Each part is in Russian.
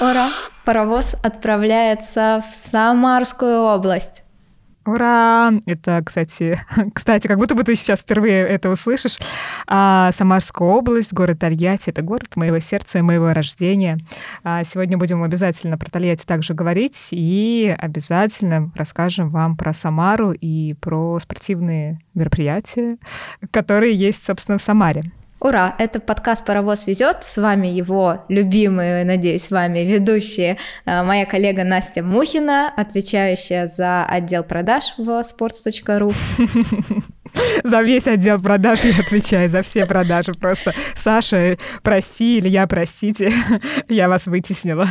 Ура! Паровоз отправляется в Самарскую область. Ура! Это, кстати, кстати, как будто бы ты сейчас впервые это услышишь. А, Самарская область, город Тольятти, это город моего сердца и моего рождения. А, сегодня будем обязательно про Тольятти также говорить и обязательно расскажем вам про Самару и про спортивные мероприятия, которые есть, собственно, в Самаре. Ура! Это подкаст «Паровоз везет». С вами его любимые, надеюсь, вами ведущие э, моя коллега Настя Мухина, отвечающая за отдел продаж в sports.ru. За весь отдел продаж я отвечаю, за все продажи. Просто Саша, прости, или я, простите, я вас вытеснила.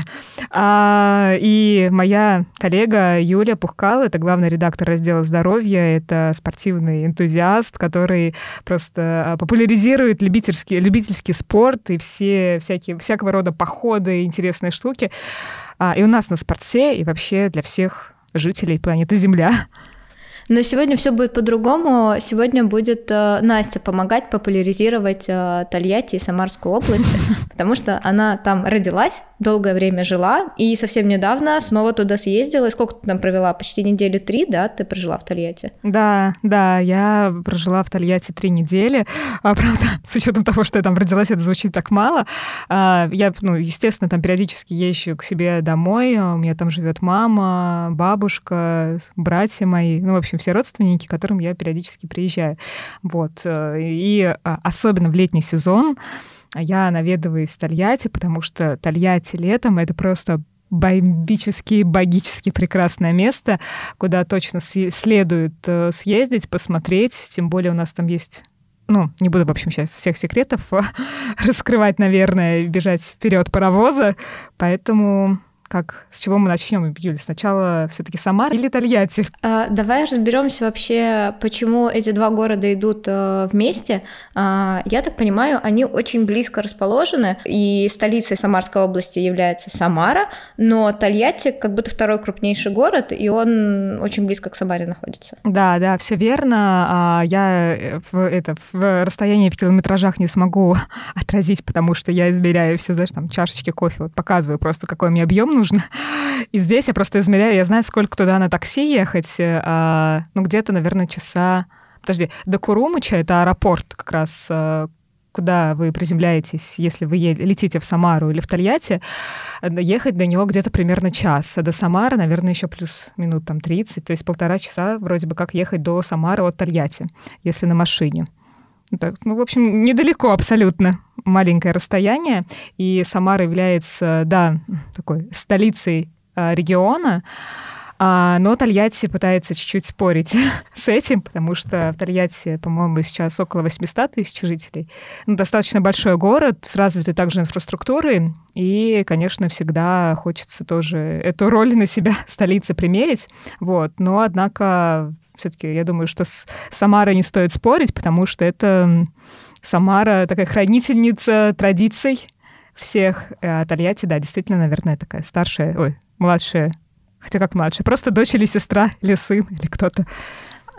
А, и моя коллега Юлия Пухкал, это главный редактор раздела здоровья, это спортивный энтузиаст, который просто а, популяризирует любителей любительский, любительский спорт и все всякие, всякого рода походы, интересные штуки. А, и у нас на спорте, и вообще для всех жителей планеты Земля. Но сегодня все будет по-другому. Сегодня будет э, Настя помогать популяризировать э, Тольятти и Самарскую область, потому что она там родилась, долгое время жила, и совсем недавно снова туда съездила. И сколько ты там провела? Почти недели три, да, ты прожила в Тольятти? Да, да, я прожила в Тольятти три недели. А, правда, с учетом того, что я там родилась, это звучит так мало. А, я, ну, естественно, там периодически езжу к себе домой. У меня там живет мама, бабушка, братья мои. Ну, в общем, все родственники, к которым я периодически приезжаю. Вот. Э, и а, особенно в летний сезон я наведываюсь в Тольятти, потому что Тольятти летом — это просто бомбически, богически прекрасное место, куда точно следует э, съездить, посмотреть. Тем более у нас там есть ну, не буду, в общем, сейчас всех секретов раскрывать, наверное, бежать вперед паровоза, поэтому как, с чего мы начнем, Юля? Сначала все-таки Самара или Тольятти? А, давай разберемся вообще, почему эти два города идут а, вместе. А, я так понимаю, они очень близко расположены, и столицей Самарской области является Самара, но Тольятти как будто второй крупнейший город, и он очень близко к Самаре находится. Да, да, все верно. А, я э, в, это, в расстоянии в километражах не смогу отразить, потому что я измеряю все, знаешь, там чашечки кофе, вот показываю просто, какой мне объем нужно. И здесь я просто измеряю, я знаю, сколько туда на такси ехать, а, ну, где-то, наверное, часа... Подожди, до Курумыча, это аэропорт как раз, а, куда вы приземляетесь, если вы летите в Самару или в Тольятти, ехать до него где-то примерно час. А до Самары, наверное, еще плюс минут там 30, то есть полтора часа вроде бы как ехать до Самары от Тольятти, если на машине. Так, ну, в общем, недалеко абсолютно маленькое расстояние, и Самара является, да, такой столицей а, региона, а, но Тольятти пытается чуть-чуть спорить с этим, потому что в Тольятти, по-моему, сейчас около 800 тысяч жителей. Ну, достаточно большой город с развитой также инфраструктурой, и, конечно, всегда хочется тоже эту роль на себя столицы примерить. Вот. Но, однако, все-таки я думаю, что с Самарой не стоит спорить, потому что это Самара такая хранительница традиций всех. А Тольятти, да, действительно, наверное, такая старшая, ой, младшая, хотя как младшая, просто дочь или сестра, или сын, или кто-то.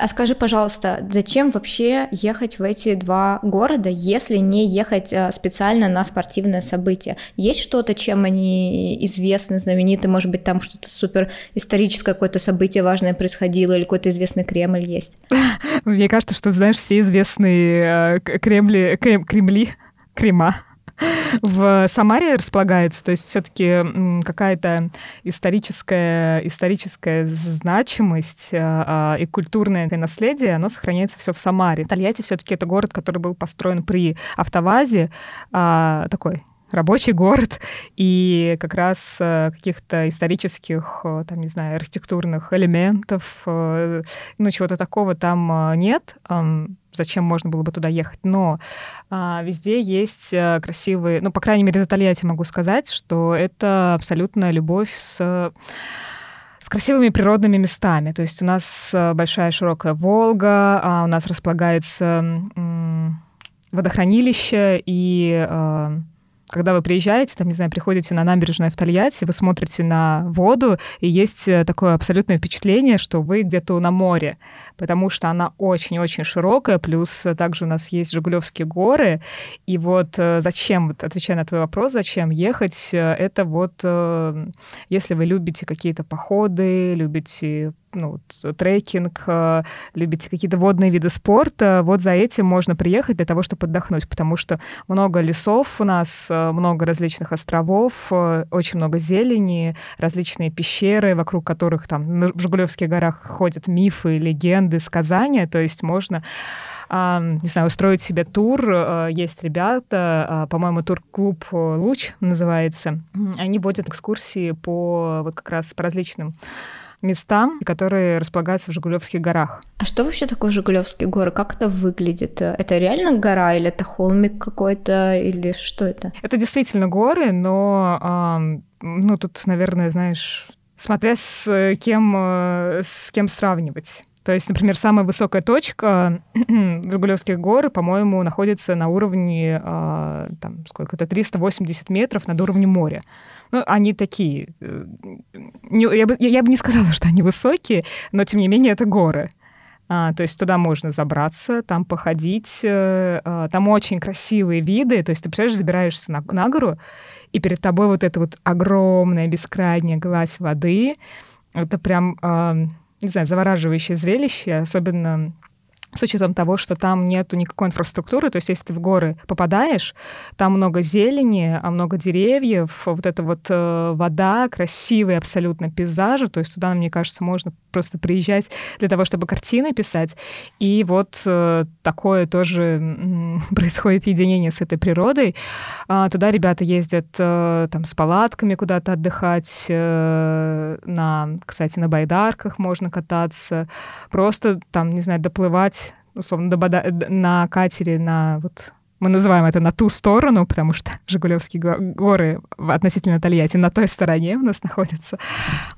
А скажи, пожалуйста, зачем вообще ехать в эти два города, если не ехать э, специально на спортивное событие? Есть что-то, чем они известны, знамениты? Может быть, там что-то супер историческое какое-то событие важное происходило, или какой-то известный Кремль есть? Мне кажется, что, знаешь, все известные э, Кремли, Крем, Кремли, Крема в Самаре располагаются, то есть все-таки какая-то историческая, историческая значимость а, а, и культурное наследие, оно сохраняется все в Самаре. Тольятти все-таки это город, который был построен при автовазе, а, такой рабочий город, и как раз э, каких-то исторических, э, там, не знаю, архитектурных элементов, э, ну, чего-то такого там нет, зачем можно было бы туда ехать, но а, везде есть красивые, ну, по крайней мере, за Тольятти могу сказать, что это абсолютная любовь с с красивыми природными местами. То есть у нас большая широкая Волга, а у нас располагается водохранилище и когда вы приезжаете, там, не знаю, приходите на набережную в Тольятти, вы смотрите на воду, и есть э, такое абсолютное впечатление, что вы где-то на море, потому что она очень-очень широкая, плюс также у нас есть Жигулевские горы, и вот э, зачем, вот отвечая на твой вопрос, зачем ехать, э, это вот если вы любите какие-то походы, любите ну, трекинг, э, любите какие-то водные виды спорта, вот за этим можно приехать для того, чтобы отдохнуть, потому что много лесов у нас, э, много различных островов, э, очень много зелени, различные пещеры, вокруг которых там в Жигулевских горах ходят мифы, легенды, сказания, то есть можно не знаю, устроить себе тур. Есть ребята, по-моему, тур-клуб «Луч» называется. Они водят экскурсии по вот как раз по различным места, которые располагаются в Жигулевских горах. А что вообще такое Жигулевские горы? Как это выглядит? Это реально гора или это холмик какой-то или что это? Это действительно горы, но ну тут, наверное, знаешь, смотря с кем с кем сравнивать. То есть, например, самая высокая точка Жигулевских гор, по-моему, находится на уровне, там, сколько-то, 380 метров над уровнем моря. Ну, они такие. Э, не, я, бы, я, я бы не сказала, что они высокие, но тем не менее это горы. А, то есть туда можно забраться, там походить. Э, а, там очень красивые виды. То есть ты, представляешь, забираешься на, на гору, и перед тобой вот эта вот огромная бескрайняя гладь воды. Это прям, а, не знаю, завораживающее зрелище, особенно с учетом того, что там нету никакой инфраструктуры, то есть если ты в горы попадаешь, там много зелени, а много деревьев, вот эта вот э, вода, красивые абсолютно пейзажи, то есть туда, мне кажется, можно просто приезжать для того, чтобы картины писать. И вот э, такое тоже происходит единение с этой природой. А, туда ребята ездят э, там с палатками куда-то отдыхать, э, на, кстати, на байдарках можно кататься, просто там, не знаю, доплывать условно, на катере на вот мы называем это на ту сторону, потому что Жигулевские горы относительно Тольятти на той стороне у нас находятся.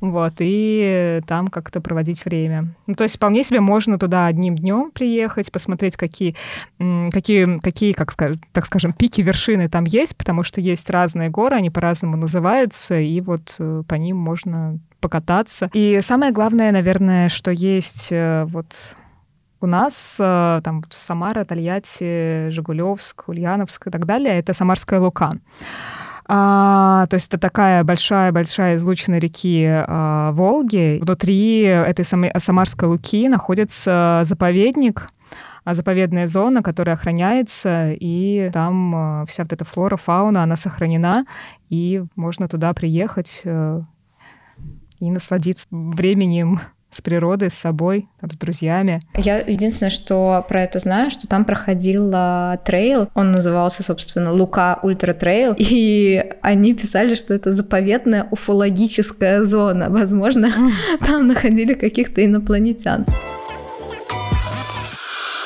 Вот, и там как-то проводить время. Ну, то есть вполне себе можно туда одним днем приехать, посмотреть, какие, какие, какие как так скажем, пики, вершины там есть, потому что есть разные горы, они по-разному называются, и вот э, по ним можно покататься. И самое главное, наверное, что есть э, вот у нас э, там Самара, Тольятти, Жигулевск, Ульяновск и так далее, это Самарская Лука. А, то есть это такая большая-большая излучина реки а, Волги. Внутри этой самой Самарской Луки находится заповедник, а, заповедная зона, которая охраняется, и там а, вся вот эта флора, фауна, она сохранена, и можно туда приехать э, и насладиться временем с природой, с собой, там, с друзьями. Я единственное, что про это знаю, что там проходил трейл, он назывался, собственно, Лука Ультра Трейл, и они писали, что это заповедная уфологическая зона. Возможно, там находили каких-то инопланетян.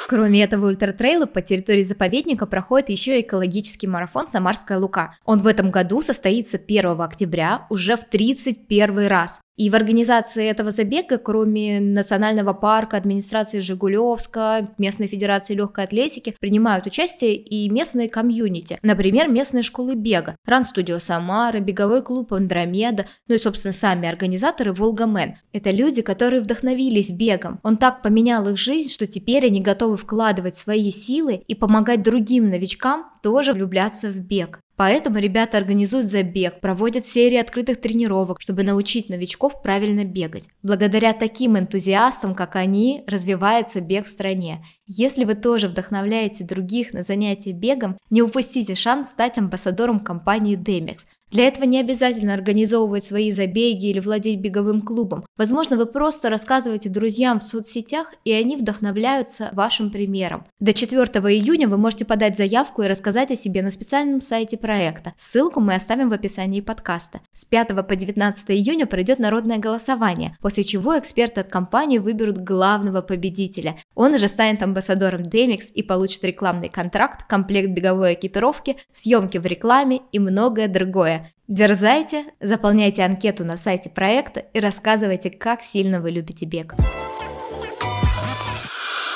Кроме этого ультратрейла, по территории заповедника проходит еще экологический марафон «Самарская Лука». Он в этом году состоится 1 октября уже в 31 раз. И в организации этого забега, кроме Национального парка, администрации Жигулевска, местной федерации легкой атлетики, принимают участие и местные комьюнити. Например, местные школы бега, Ран-студио Самара, беговой клуб Андромеда, ну и, собственно, сами организаторы Волгамен. Это люди, которые вдохновились бегом. Он так поменял их жизнь, что теперь они готовы вкладывать свои силы и помогать другим новичкам тоже влюбляться в бег. Поэтому ребята организуют забег, проводят серии открытых тренировок, чтобы научить новичков правильно бегать. Благодаря таким энтузиастам, как они, развивается бег в стране. Если вы тоже вдохновляете других на занятия бегом, не упустите шанс стать амбассадором компании Demex. Для этого не обязательно организовывать свои забеги или владеть беговым клубом. Возможно, вы просто рассказываете друзьям в соцсетях, и они вдохновляются вашим примером. До 4 июня вы можете подать заявку и рассказать о себе на специальном сайте проекта. Ссылку мы оставим в описании подкаста. С 5 по 19 июня пройдет народное голосование, после чего эксперты от компании выберут главного победителя. Он уже станет амбассадором Demix и получит рекламный контракт, комплект беговой экипировки, съемки в рекламе и многое другое. Дерзайте, заполняйте анкету на сайте проекта и рассказывайте, как сильно вы любите бег.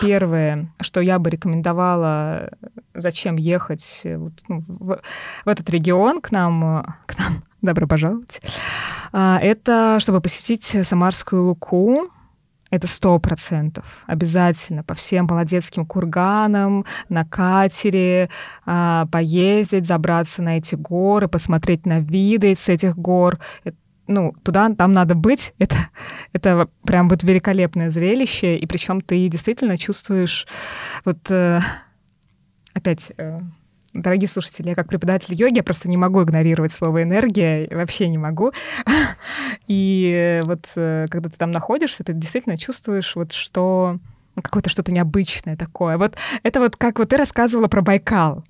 Первое, что я бы рекомендовала зачем ехать вот, ну, в, в этот регион к нам, к нам, добро пожаловать, а, это чтобы посетить Самарскую Луку, это сто процентов. Обязательно по всем молодецким курганам, на катере, а, поездить, забраться на эти горы, посмотреть на виды с этих гор. Ну, туда, там надо быть. Это, это прям вот великолепное зрелище. И причем ты действительно чувствуешь вот э, опять э, Дорогие слушатели, я как преподаватель йоги, я просто не могу игнорировать слово энергия, вообще не могу. И вот э, когда ты там находишься, ты действительно чувствуешь вот что ну, какое-то что-то необычное такое. Вот это вот как вот ты рассказывала про Байкал.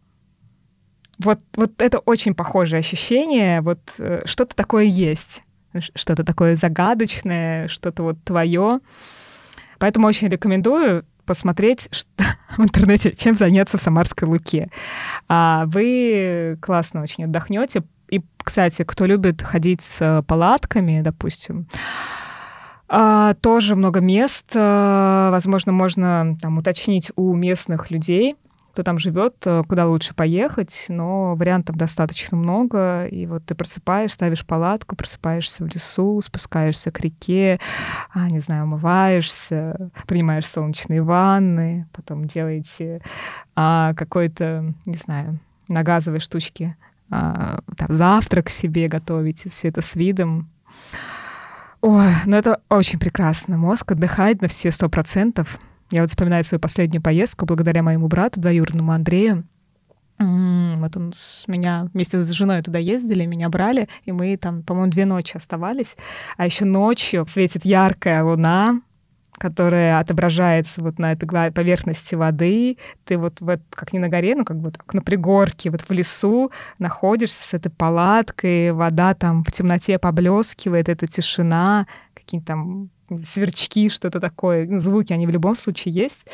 Вот, вот это очень похожее ощущение, вот э, что-то такое есть, что-то такое загадочное, что-то вот твое. Поэтому очень рекомендую посмотреть что, в интернете, чем заняться в Самарской Луке. А вы классно очень отдохнете. И, кстати, кто любит ходить с палатками, допустим, а, тоже много мест. А, возможно, можно там уточнить у местных людей, кто там живет, э, куда лучше поехать, но вариантов достаточно много. И вот ты просыпаешь, ставишь палатку, просыпаешься в лесу, спускаешься к реке, а, не знаю, умываешься, принимаешь солнечные ванны, потом делаете а, какой-то, не знаю, на газовой штучке а, там, завтрак себе готовите, все это с видом. Ой, ну это очень прекрасно. Мозг отдыхает на все сто процентов. Я вот вспоминаю свою последнюю поездку благодаря моему брату, двоюродному Андрею. Вот он с меня вместе с женой туда ездили, меня брали, и мы там, по-моему, две ночи оставались. А еще ночью светит яркая луна, которая отображается вот на этой поверхности воды. Ты вот, вот как не на горе, ну как бы так на пригорке, вот в лесу находишься с этой палаткой, вода там в темноте поблескивает, эта тишина, какие-то там сверчки, что-то такое. Звуки, они в любом случае есть.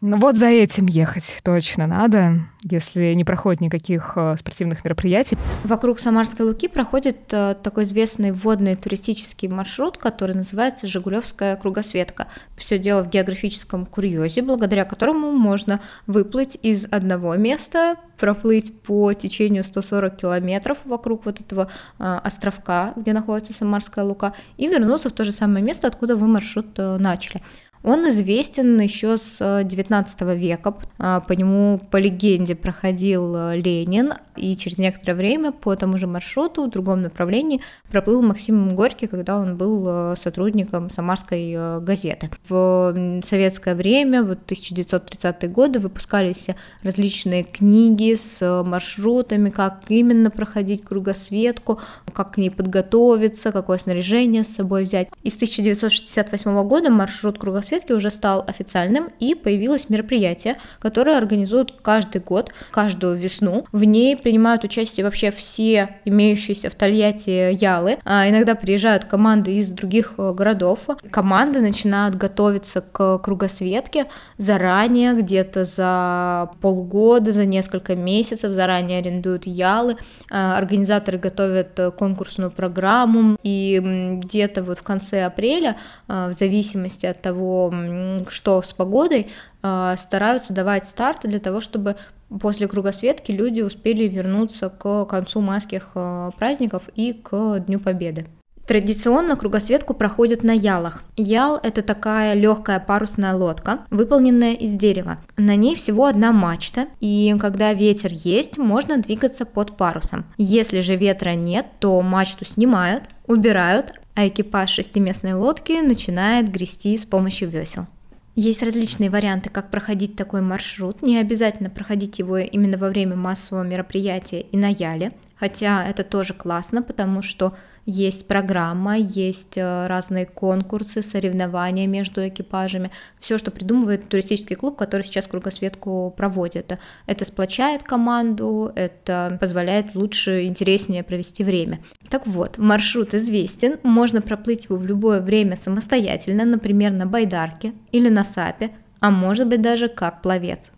Ну вот за этим ехать точно надо, если не проходит никаких э, спортивных мероприятий. Вокруг Самарской Луки проходит э, такой известный водный туристический маршрут, который называется Жигулевская кругосветка. Все дело в географическом курьезе, благодаря которому можно выплыть из одного места, проплыть по течению 140 километров вокруг вот этого э, островка, где находится Самарская Лука, и вернуться в то же самое место, откуда вы маршрут начали. Он известен еще с XIX э, века. А, по нему, по легенде, проходил э, Ленин, и через некоторое время по тому же маршруту в другом направлении проплыл Максим Горький, когда он был э, сотрудником Самарской газеты. В советское время, вот 1930-е годы, выпускались различные книги с маршрутами, как именно проходить кругосветку, как к ней подготовиться, какое снаряжение с собой взять. И с 1968 года маршрут кругосветки просветки уже стал официальным, и появилось мероприятие, которое организуют каждый год, каждую весну. В ней принимают участие вообще все имеющиеся в Тольятти ялы. А иногда приезжают команды из других э, городов. Команды начинают готовиться к кругосветке заранее, где-то за полгода, за несколько месяцев заранее арендуют ялы. А, организаторы готовят э, конкурсную программу, и где-то вот в конце апреля, э, в зависимости от того, что с погодой, а, стараются давать старт для того, чтобы после кругосветки люди успели вернуться к концу майских а, праздников и к Дню Победы. Традиционно кругосветку проходят на ялах. Ял – это такая легкая парусная лодка, выполненная из дерева. На ней всего одна мачта, и когда ветер есть, можно двигаться под парусом. Если же ветра нет, то мачту снимают, убирают, а экипаж шестиместной лодки начинает грести с помощью весел. Есть различные варианты, как проходить такой маршрут. Не обязательно проходить его именно во время массового мероприятия и на Яле, хотя это тоже классно, потому что есть программа, есть э, разные конкурсы, соревнования между экипажами, все, что придумывает туристический клуб, который сейчас кругосветку проводит. Это сплочает команду, это позволяет лучше, интереснее провести время. Так вот, маршрут известен, можно проплыть его в любое время самостоятельно, например, на байдарке или на сапе, а может быть даже как пловец.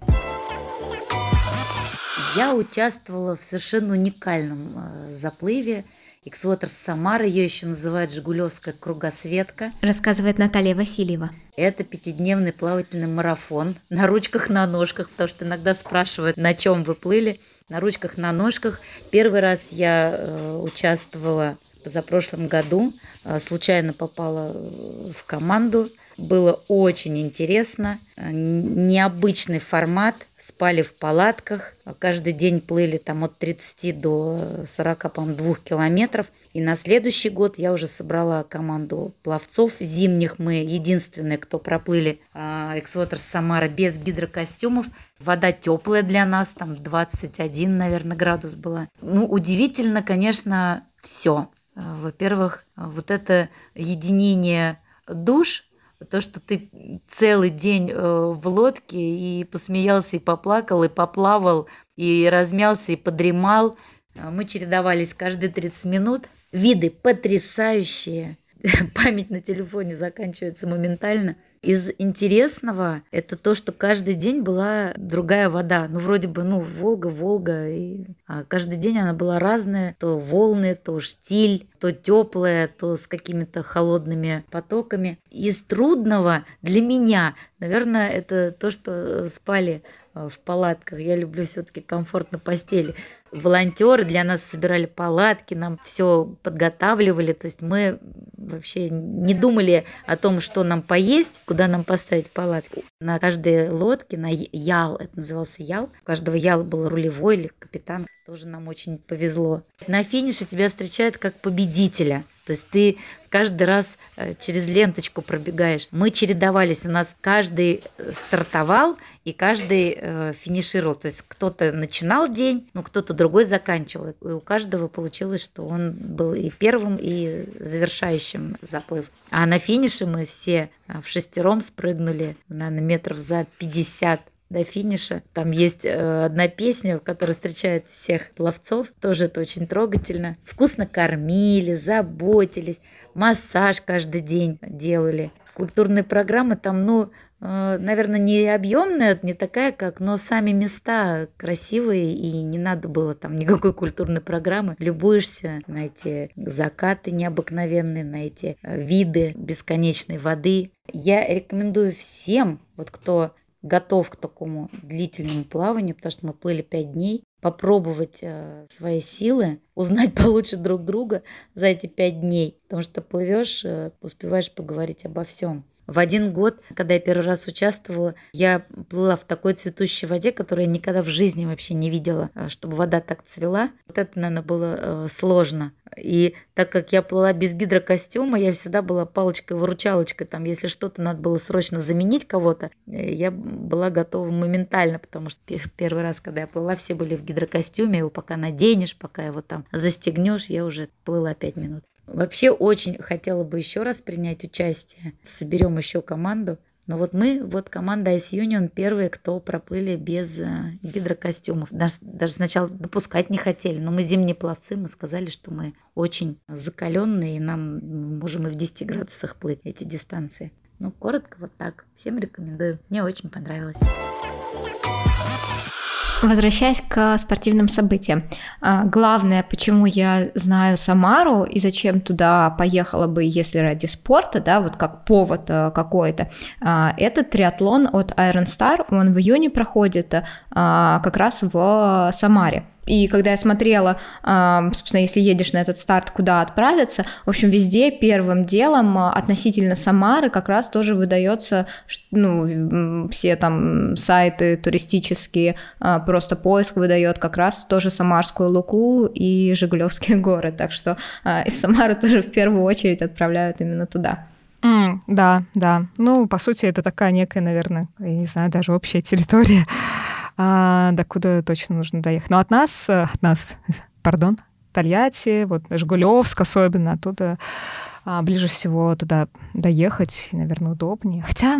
Я участвовала в совершенно уникальном э, заплыве Эксвотер Самара, ее еще называют Жигулевская кругосветка. Рассказывает Наталья Васильева. Это пятидневный плавательный марафон на ручках, на ножках, потому что иногда спрашивают, на чем вы плыли. На ручках, на ножках. Первый раз я э, участвовала за прошлым году, э, случайно попала э, в команду. Было очень интересно, э, необычный формат – спали в палатках, каждый день плыли там от 30 до 40, по 2 километров. И на следующий год я уже собрала команду пловцов зимних. Мы единственные, кто проплыли Эксвотер Самара без гидрокостюмов. Вода теплая для нас, там 21, наверное, градус была. Ну, удивительно, конечно, все. Во-первых, вот это единение душ – то, что ты целый день э, в лодке и посмеялся, и поплакал, и поплавал, и размялся, и подремал. А мы чередовались каждые 30 минут. Виды потрясающие. Память на телефоне заканчивается моментально – из интересного это то, что каждый день была другая вода. Ну, вроде бы, ну, Волга, Волга. И... А каждый день она была разная. То волны, то штиль, то теплая, то с какими-то холодными потоками. Из трудного для меня, наверное, это то, что спали э, в палатках. Я люблю все-таки комфорт на постели волонтеры для нас собирали палатки, нам все подготавливали, то есть мы вообще не думали о том, что нам поесть, куда нам поставить палатку. На каждой лодке, на ял, это назывался ял, у каждого яла был рулевой или капитан, тоже нам очень повезло. На финише тебя встречают как победителя, то есть ты каждый раз э, через ленточку пробегаешь. Мы чередовались, у нас каждый э, стартовал, и каждый э, финишировал. То есть кто-то начинал день, ну кто-то другой заканчивал. И у каждого получилось, что он был и первым, и завершающим заплыв. А на финише мы все э, в шестером спрыгнули, наверное, метров за 50 до финиша. Там есть э, одна песня, которая встречает всех пловцов. Тоже это очень трогательно. Вкусно кормили, заботились, массаж каждый день делали. Культурные программы там, ну, Э, наверное, не объемная, не такая, как, но сами места красивые, и не надо было там никакой культурной программы. Любуешься на эти закаты необыкновенные, на эти э, виды бесконечной воды. Я рекомендую всем, вот кто готов к такому длительному плаванию, потому что мы плыли пять дней, попробовать э, свои силы, узнать получше друг друга за эти пять дней, потому что плывешь, э, успеваешь поговорить обо всем. В один год, когда я первый раз участвовала, я плыла в такой цветущей воде, которую я никогда в жизни вообще не видела, а, чтобы вода так цвела. Вот это, наверное, было э, сложно. И так как я плыла без гидрокостюма, я всегда была палочкой-выручалочкой. Там, если что-то надо было срочно заменить кого-то, э, я была готова моментально, потому что первый раз, когда я плыла, все были в гидрокостюме, его пока наденешь, пока его там застегнешь, я уже плыла 5 минут. Вообще очень хотела бы еще раз принять участие. Соберем еще команду. Но вот мы, вот команда Ice Union, первые, кто проплыли без э, гидрокостюмов. Даже, даже сначала допускать не хотели, но мы зимние пловцы, мы сказали, что мы очень закаленные, и нам мы можем и в 10 градусах плыть эти дистанции. Ну, коротко вот так. Всем рекомендую. Мне очень понравилось. Возвращаясь к спортивным событиям, а, главное, почему я знаю Самару и зачем туда поехала бы, если ради спорта, да, вот как повод э, какой-то, а, это триатлон от Iron Star, он в июне проходит а, как раз в Самаре. И когда я смотрела, собственно, если едешь на этот старт, куда отправиться, в общем, везде первым делом а, относительно Самары как раз тоже выдается, ну, все там сайты туристические, а, просто поиск выдает как раз тоже Самарскую Луку и Жигулевские горы. Так что а, из Самары тоже в первую очередь отправляют именно туда. Mm, да, да. Ну, по сути, это такая некая, наверное, я не знаю, даже общая территория а, до куда точно нужно доехать. Но от нас, от нас, пардон, Тольятти, вот Жгулевск особенно, оттуда а, ближе всего туда доехать, наверное, удобнее. Хотя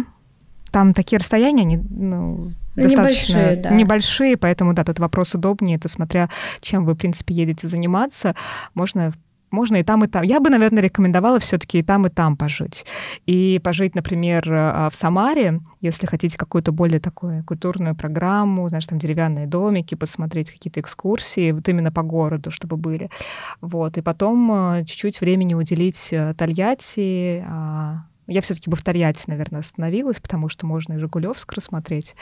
там такие расстояния, они, ну, ну, достаточно небольшие, да. небольшие, поэтому, да, тут вопрос удобнее, это смотря чем вы, в принципе, едете заниматься, можно можно и там, и там. Я бы, наверное, рекомендовала все-таки и там, и там пожить. И пожить, например, в Самаре, если хотите какую-то более такую культурную программу, знаешь, там деревянные домики, посмотреть какие-то экскурсии, вот именно по городу, чтобы были. Вот. И потом чуть-чуть времени уделить Тольятти, а, я все-таки бы в Тольятти, наверное, остановилась, потому что можно и Жигулевск рассмотреть.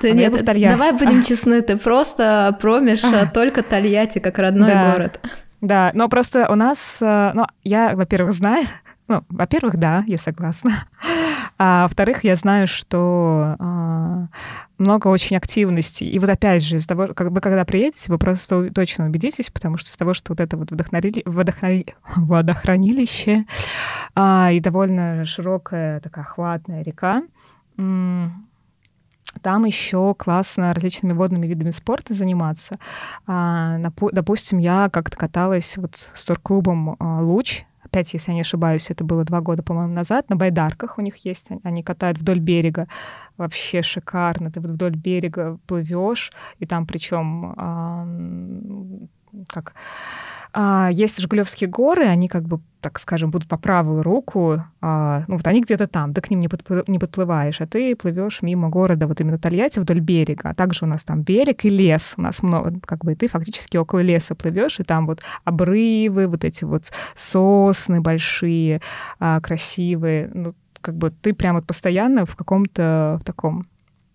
Да а нет, давай будем честны, ты просто промишь только Тольятти как родной город. Да, но просто у нас, э, ну, я, во-первых, знаю, ну, во-первых, да, я согласна. А во-вторых, я знаю, что а, много очень активностей. И вот опять же, из того, как бы когда приедете, вы просто точно убедитесь, потому что из того, что вот это вот водохранили... водохрани... водохранилище а, и довольно широкая такая охватная река, там еще классно различными водными видами спорта заниматься. А, допустим, я как-то каталась вот с турклубом а, «Луч», опять, если я не ошибаюсь, это было два года, по-моему, назад, на байдарках у них есть, они катают вдоль берега, вообще шикарно, ты вот вдоль берега плывешь, и там причем как а, есть Жигулевские горы, они как бы, так скажем, будут по правую руку, а, ну вот они где-то там, ты к ним не, подплы- не подплываешь, а ты плывешь мимо города, вот именно Тольятти вдоль берега, а также у нас там берег и лес, у нас много, как бы ты фактически около леса плывешь, и там вот обрывы, вот эти вот сосны большие, а, красивые, ну как бы ты прямо вот постоянно в каком-то в таком,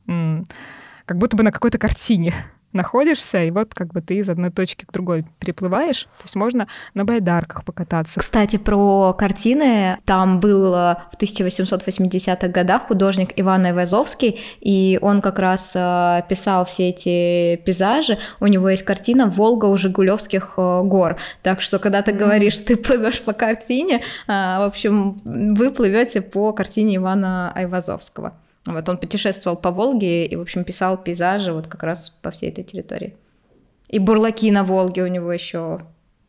как будто бы на какой-то картине находишься, и вот как бы ты из одной точки к другой переплываешь. То есть можно на байдарках покататься. Кстати, про картины. Там был э, в 1880-х годах художник Иван Айвазовский, и он как раз э, писал все эти пейзажи. У него есть картина «Волга у Жигулевских э, гор». Так что, когда ты говоришь, ты плывешь по картине, в общем, вы плывете по картине Ивана Айвазовского. Вот он путешествовал по Волге и, в общем, писал пейзажи вот как раз по всей этой территории. И бурлаки на Волге у него еще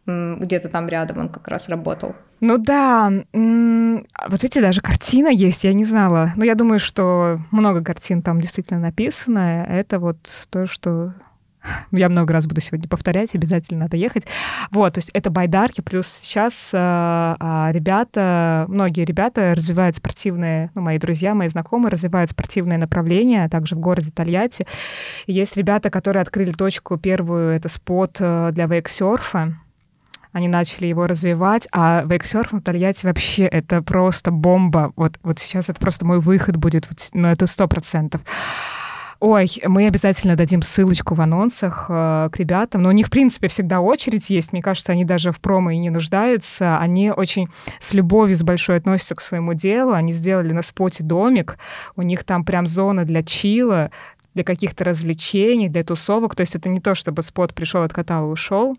где-то там рядом он как раз работал. Ну да, вот эти даже картина есть, я не знала. Но я думаю, что много картин там действительно написано. Это вот то, что я много раз буду сегодня повторять, обязательно надо ехать. Вот, то есть это байдарки, плюс сейчас э, э, ребята, многие ребята развивают спортивные, ну, мои друзья, мои знакомые развивают спортивные направления, также в городе Тольятти. есть ребята, которые открыли точку первую, это спот э, для вейксерфа, они начали его развивать, а вейксерф в Тольятти вообще это просто бомба. Вот, вот сейчас это просто мой выход будет, ну, это сто процентов. Ой, мы обязательно дадим ссылочку в анонсах э, к ребятам. Но у них, в принципе, всегда очередь есть. Мне кажется, они даже в промо и не нуждаются. Они очень с любовью, с большой относятся к своему делу. Они сделали на споте домик. У них там прям зона для чила, для каких-то развлечений, для тусовок. То есть это не то, чтобы спот пришел, откатал и ушел.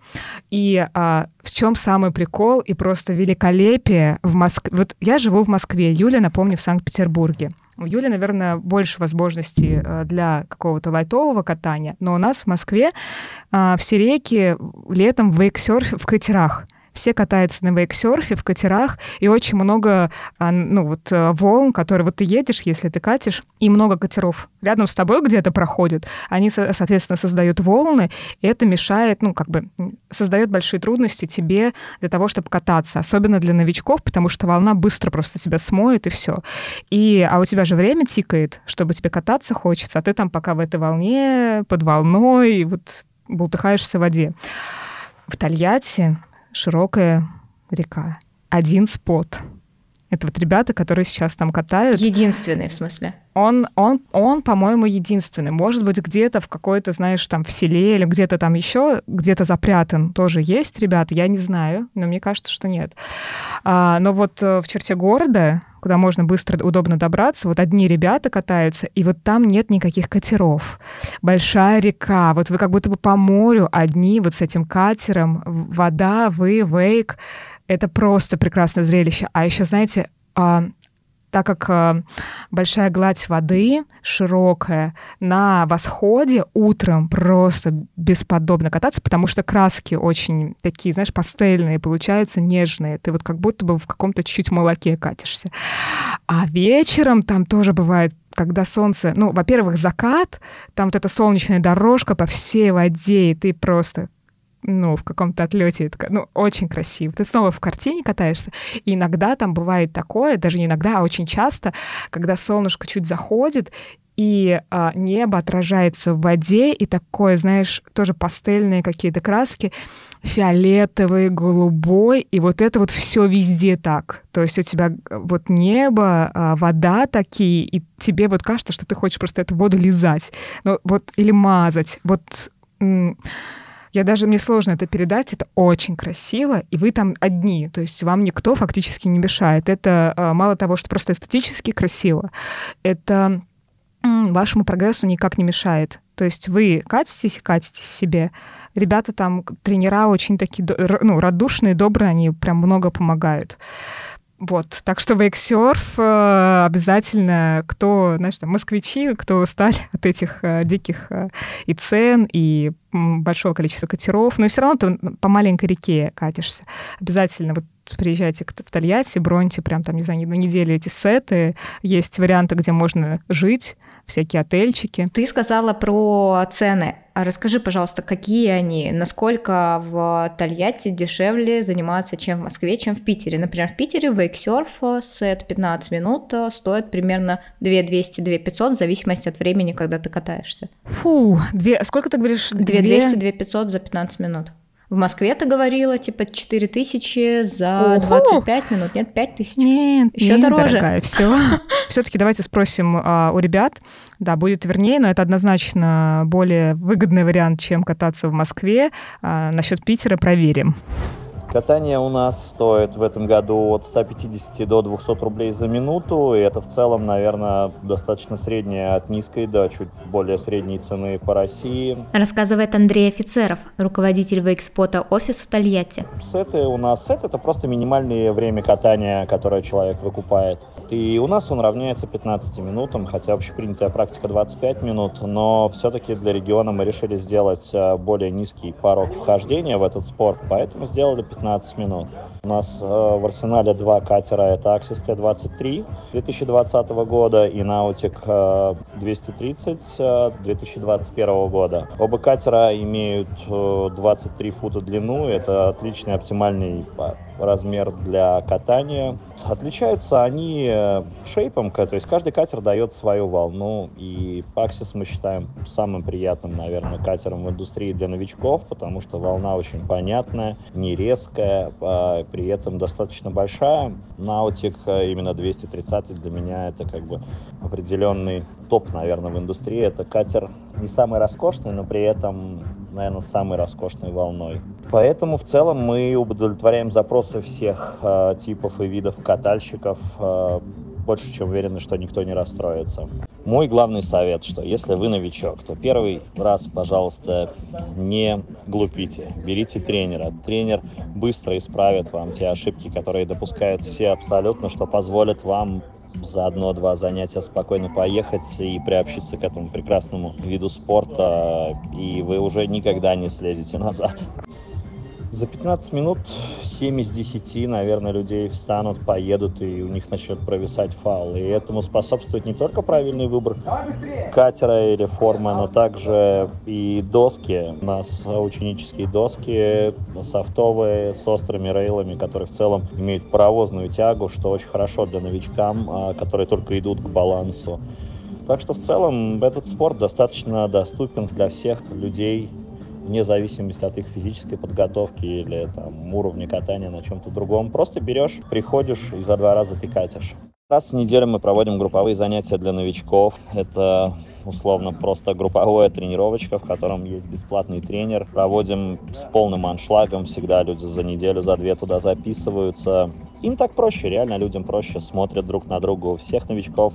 И а, в чем самый прикол и просто великолепие в Москве. Вот я живу в Москве, Юля, напомню, в Санкт-Петербурге. В июле, наверное, больше возможностей э, для какого-то лайтового катания, но у нас в Москве а, все реки летом в вейксерфе в катерах все катаются на вейксерфе в катерах, и очень много, а, ну, вот э, волн, которые вот ты едешь, если ты катишь, и много катеров рядом с тобой где-то проходят, они, соответственно, создают волны, и это мешает, ну, как бы создает большие трудности тебе для того, чтобы кататься, особенно для новичков, потому что волна быстро просто тебя смоет, и все. И, а у тебя же время тикает, чтобы тебе кататься хочется, а ты там пока в этой волне, под волной, вот бултыхаешься в воде. В Тольятти широкая река. Один спот. Это вот ребята, которые сейчас там катают. Единственный, в смысле? Он, он, он, по-моему, единственный. Может быть, где-то в какой-то, знаешь, там в селе или где-то там еще, где-то запрятан тоже есть ребята, я не знаю, но мне кажется, что нет. А, но вот э, в черте города, куда можно быстро, удобно добраться, вот одни ребята катаются, и вот там нет никаких катеров. Большая река, вот вы как будто бы по морю одни, вот с этим катером, вода, вы, вейк, это просто прекрасное зрелище. А еще, знаете, а, так как э, большая гладь воды, широкая, на восходе утром просто бесподобно кататься, потому что краски очень такие, знаешь, пастельные получаются, нежные. Ты вот как будто бы в каком-то чуть-чуть молоке катишься. А вечером там тоже бывает когда солнце, ну, во-первых, закат, там вот эта солнечная дорожка по всей воде, и ты просто ну, в каком-то отлете, ну, очень красиво. Ты снова в картине катаешься, и иногда там бывает такое, даже не иногда, а очень часто, когда солнышко чуть заходит, и а, небо отражается в воде, и такое, знаешь, тоже пастельные какие-то краски, фиолетовый, голубой, и вот это вот все везде так. То есть у тебя вот небо, а, вода такие, и тебе вот кажется, что ты хочешь просто эту воду лизать, ну вот или мазать. Вот я даже, мне сложно это передать, это очень красиво, и вы там одни, то есть вам никто фактически не мешает. Это а, мало того, что просто эстетически красиво, это вашему прогрессу никак не мешает. То есть вы катитесь и катитесь себе. Ребята там, тренера очень такие, ну, радушные, добрые, они прям много помогают. Вот, так что вейксерф э, обязательно, кто, знаешь, там, москвичи, кто устали от этих э, диких э, и цен, и большого количества катеров, но все равно ты по маленькой реке катишься. Обязательно вот приезжайте в Тольятти, броньте прям там, не знаю, на неделю эти сеты. Есть варианты, где можно жить, всякие отельчики. Ты сказала про цены. А расскажи, пожалуйста, какие они, насколько в Тольятти дешевле заниматься, чем в Москве, чем в Питере. Например, в Питере вейксерф сет 15 минут стоит примерно 2200 2500 в зависимости от времени, когда ты катаешься. Фу, две, сколько ты говоришь? 2200 2500 за 15 минут. В Москве ты говорила, типа, 4 тысячи за Ого! 25 минут. Нет, 5 тысяч. Нет, еще нет, дороже. Дорогая, все. Все-таки давайте спросим а, у ребят. Да, будет вернее, но это однозначно более выгодный вариант, чем кататься в Москве. А, насчет Питера проверим. Катание у нас стоит в этом году от 150 до 200 рублей за минуту, и это в целом, наверное, достаточно средняя от низкой до чуть более средней цены по России. Рассказывает Андрей Офицеров, руководитель вейкспота офис в Тольятти. Сеты у нас сет это просто минимальное время катания, которое человек выкупает. И у нас он равняется 15 минутам, хотя общепринятая практика 25 минут, но все-таки для региона мы решили сделать э, более низкий порог вхождения в этот спорт, поэтому сделали 15 минут. У нас э, в арсенале два катера, это Axis T23 2020 года и Nautic 230 2021 года. Оба катера имеют 23 фута длину, это отличный оптимальный размер для катания. Отличаются они э, шейпом, то есть каждый катер дает свою волну, и Paxis мы считаем самым приятным, наверное, катером в индустрии для новичков, потому что волна очень понятная, не резкая, а при этом достаточно большая. Наутик э, именно 230 для меня это как бы определенный топ, наверное, в индустрии. Это катер не самый роскошный, но при этом, наверное, самой роскошной волной. Поэтому в целом мы удовлетворяем запросы всех э, типов и видов катальщиков. Э, больше чем уверены, что никто не расстроится. Мой главный совет, что если вы новичок, то первый раз, пожалуйста, не глупите, берите тренера. Тренер быстро исправит вам те ошибки, которые допускают все абсолютно, что позволит вам за одно-два занятия спокойно поехать и приобщиться к этому прекрасному виду спорта, и вы уже никогда не слезете назад. За 15 минут 7 из 10, наверное, людей встанут, поедут, и у них начнет провисать фал. И этому способствует не только правильный выбор катера или формы, но также и доски. У нас ученические доски софтовые с острыми рейлами, которые в целом имеют паровозную тягу, что очень хорошо для новичкам, а, которые только идут к балансу. Так что в целом этот спорт достаточно доступен для всех людей, вне зависимости от их физической подготовки или там, уровня катания на чем-то другом. Просто берешь, приходишь и за два раза ты катишь. Раз в неделю мы проводим групповые занятия для новичков. Это условно просто групповая тренировочка, в котором есть бесплатный тренер. Проводим с полным аншлагом, всегда люди за неделю, за две туда записываются. Им так проще, реально людям проще, смотрят друг на друга. У всех новичков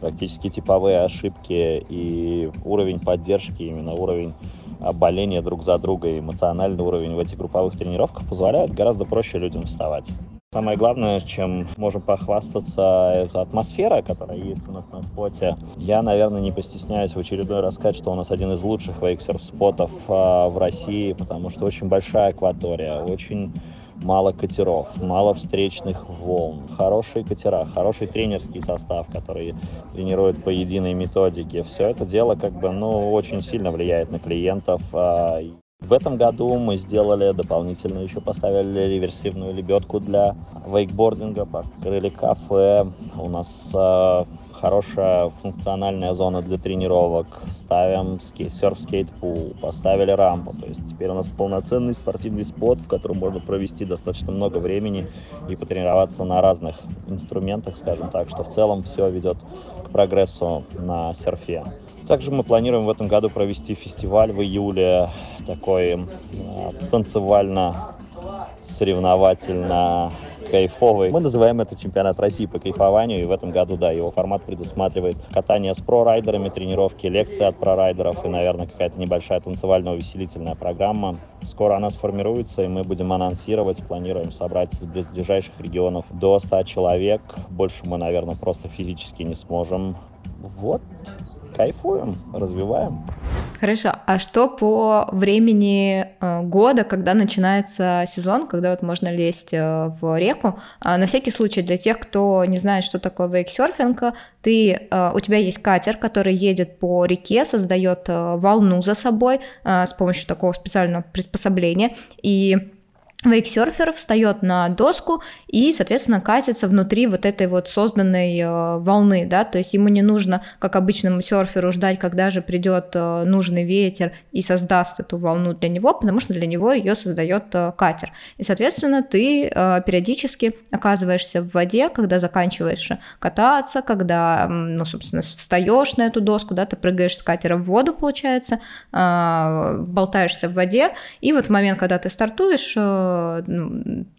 практически типовые ошибки и уровень поддержки, именно уровень боления друг за друга и эмоциональный уровень в этих групповых тренировках позволяет гораздо проще людям вставать. Самое главное, чем можем похвастаться, это атмосфера, которая есть у нас на споте. Я, наверное, не постесняюсь в очередной раз сказать, что у нас один из лучших вейксерф-спотов а, в России, потому что очень большая акватория, очень мало катеров, мало встречных волн, хорошие катера, хороший тренерский состав, который тренирует по единой методике. Все это дело как бы, ну, очень сильно влияет на клиентов. А, В этом году мы сделали дополнительно, еще поставили реверсивную лебедку для вейкбординга, построили кафе. У нас э, хорошая функциональная зона для тренировок. Ставим скейт, серф-скейт-пул, поставили рампу. То есть теперь у нас полноценный спортивный спот, в котором можно провести достаточно много времени и потренироваться на разных инструментах, скажем так, что в целом все ведет к прогрессу на серфе. Также мы планируем в этом году провести фестиваль в июле, такой э, танцевально-соревновательно кайфовый. Мы называем это чемпионат России по кайфованию, и в этом году, да, его формат предусматривает катание с про-райдерами, тренировки, лекции от про-райдеров и, наверное, какая-то небольшая танцевально-увеселительная программа. Скоро она сформируется, и мы будем анонсировать, планируем собрать из ближайших регионов до 100 человек. Больше мы, наверное, просто физически не сможем. Вот кайфуем, развиваем. Хорошо. А что по времени э, года, когда начинается сезон, когда вот можно лезть э, в реку? А на всякий случай для тех, кто не знает, что такое вейксерфинг, ты, э, у тебя есть катер, который едет по реке, создает волну за собой с помощью такого специального приспособления, и вейксерфер встает на доску и, соответственно, катится внутри вот этой вот созданной э, волны, да, то есть ему не нужно, как обычному серферу, ждать, когда же придет э, нужный ветер и создаст эту волну для него, потому что для него ее создает э, катер. И, соответственно, ты периодически оказываешься в воде, когда заканчиваешь кататься, когда, ну, собственно, встаешь на эту доску, да, ты прыгаешь с катера в воду, получается, болтаешься в воде, и вот в момент, когда ты стартуешь,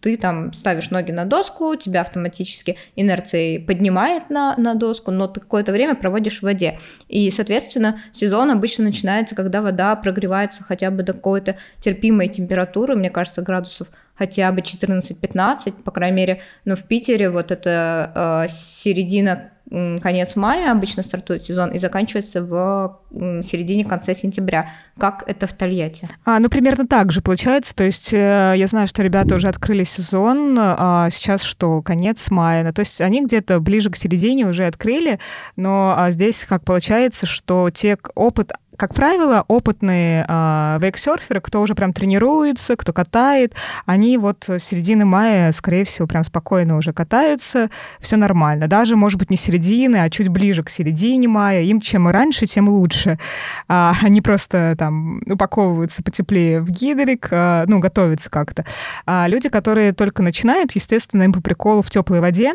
ты там ставишь ноги на доску, тебя автоматически инерцией поднимает на, на доску, но ты какое-то время проводишь в воде. И, соответственно, сезон обычно начинается, когда вода прогревается хотя бы до какой-то терпимой температуры, мне кажется, градусов хотя бы 14-15, по крайней мере, но в Питере вот это э, середина конец мая обычно стартует сезон и заканчивается в середине-конце сентября. Как это в Тольятти? А, ну, примерно так же получается. То есть э, я знаю, что ребята уже открыли сезон, а сейчас что, конец мая. Ну, то есть они где-то ближе к середине уже открыли, но а здесь как получается, что те опыт как правило, опытные э, вейксерферы, кто уже прям тренируется, кто катает, они вот с середины мая, скорее всего, прям спокойно уже катаются, все нормально. Даже, может быть, не середины, а чуть ближе к середине мая. Им чем раньше, тем лучше. А, они просто там упаковываются потеплее в гидрик, а, ну, готовятся как-то. А люди, которые только начинают, естественно, им по приколу в теплой воде,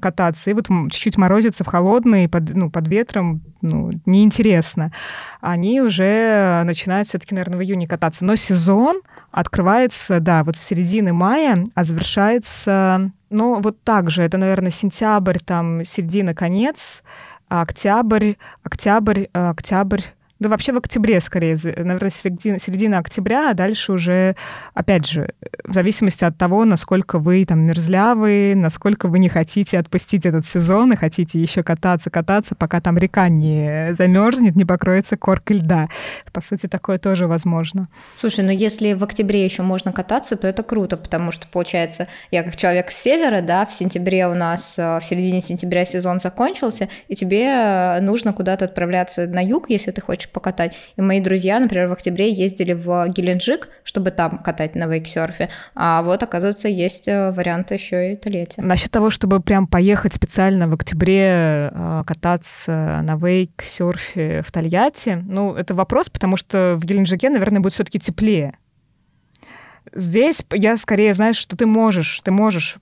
кататься, и вот чуть-чуть морозится в холодный, под, ну, под ветром, ну, неинтересно. Они уже начинают все-таки, наверное, в июне кататься. Но сезон открывается, да, вот с середины мая, а завершается, ну, вот так же, это, наверное, сентябрь, там, середина, конец, а октябрь, октябрь, э, октябрь, да вообще в октябре скорее, наверное, середина, середина октября, а дальше уже, опять же, в зависимости от того, насколько вы там мерзлявые, насколько вы не хотите отпустить этот сезон и хотите еще кататься, кататься, пока там река не замерзнет, не покроется коркой льда. По сути, такое тоже возможно. Слушай, ну если в октябре еще можно кататься, то это круто, потому что, получается, я как человек с севера, да, в сентябре у нас, э, в середине сентября сезон закончился, и тебе нужно куда-то отправляться на юг, если ты хочешь хочешь покатать. И мои друзья, например, в октябре ездили в Геленджик, чтобы там катать на вейксерфе. А вот, оказывается, есть э, варианты еще и Тольятти. Насчет того, чтобы прям поехать специально в октябре э, кататься на вейксерфе в Тольятти, ну, это вопрос, потому что в Геленджике, наверное, будет все-таки теплее. Здесь я скорее, знаешь, что ты можешь, ты можешь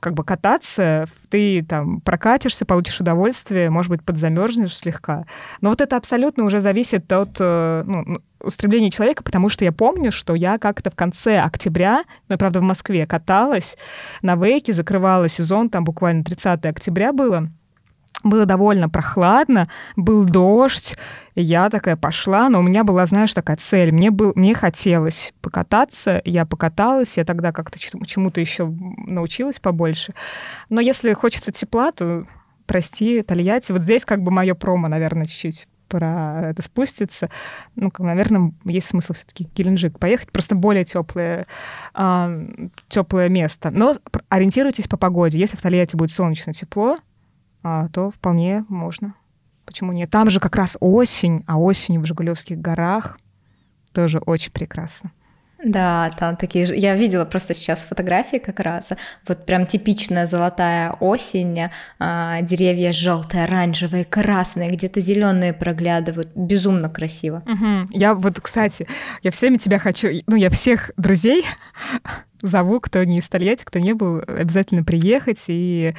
как бы кататься, ты там прокатишься, получишь удовольствие, может быть, подзамерзнешь слегка. Но вот это абсолютно уже зависит от э, ну, устремления человека, потому что я помню, что я как-то в конце октября, ну, правда, в Москве каталась на вейке, закрывала сезон, там буквально 30 октября было, было довольно прохладно, был дождь, я такая пошла, но у меня была, знаешь, такая цель. Мне, был, мне хотелось покататься, я покаталась, я тогда как-то чему-то еще научилась побольше. Но если хочется тепла, то прости, Тольятти. Вот здесь как бы мое промо, наверное, чуть-чуть про это спустится. Ну, наверное, есть смысл все-таки Геленджик поехать, просто более теплое, э, теплое место. Но ориентируйтесь по погоде. Если в Тольятти будет солнечно тепло, а, то вполне можно. Почему нет? Там же как раз осень, а осень в Жигулевских горах тоже очень прекрасно. Да, там такие же. Я видела просто сейчас фотографии как раз. Вот прям типичная золотая осень, а, деревья желтые, оранжевые, красные, где-то зеленые проглядывают. Безумно красиво. Угу. Я вот, кстати, я все время тебя хочу. Ну, я всех друзей зову, кто не из Тольятти, кто не был, обязательно приехать и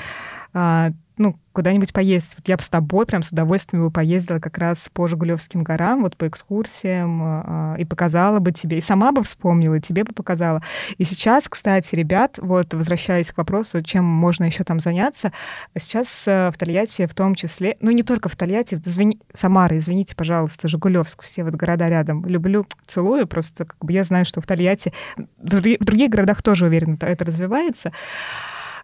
а, ну, куда-нибудь поездить. Вот я бы с тобой прям с удовольствием бы поездила как раз по Жигулевским горам, вот по экскурсиям, э, и показала бы тебе, и сама бы вспомнила, и тебе бы показала. И сейчас, кстати, ребят, вот возвращаясь к вопросу, чем можно еще там заняться, сейчас э, в Тольятти в том числе, ну не только в Тольятти, извини, Самара, извините, пожалуйста, Жигулевск, все вот города рядом, люблю, целую, просто как бы я знаю, что в Тольятти, в других городах тоже уверена, это развивается,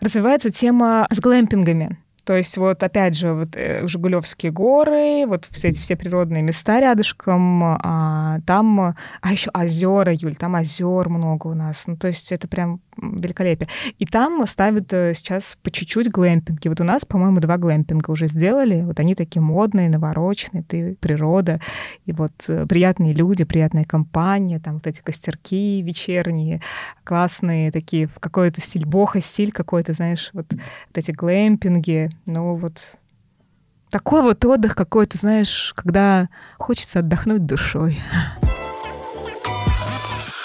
развивается тема с глэмпингами. То есть вот опять же вот э, Жигулевские горы, вот все эти все природные места рядышком, а, там, а еще озера, Юль, там озер много у нас. Ну то есть это прям великолепие. И там ставят э, сейчас по чуть-чуть глэмпинги. Вот у нас, по-моему, два глэмпинга уже сделали. Вот они такие модные, навороченные, ты природа, и вот э, приятные люди, приятная компания, там вот эти костерки вечерние, классные такие, в какой-то стиль, бога стиль какой-то, знаешь, вот, вот эти глэмпинги, ну вот такой вот отдых какой-то, знаешь, когда хочется отдохнуть душой.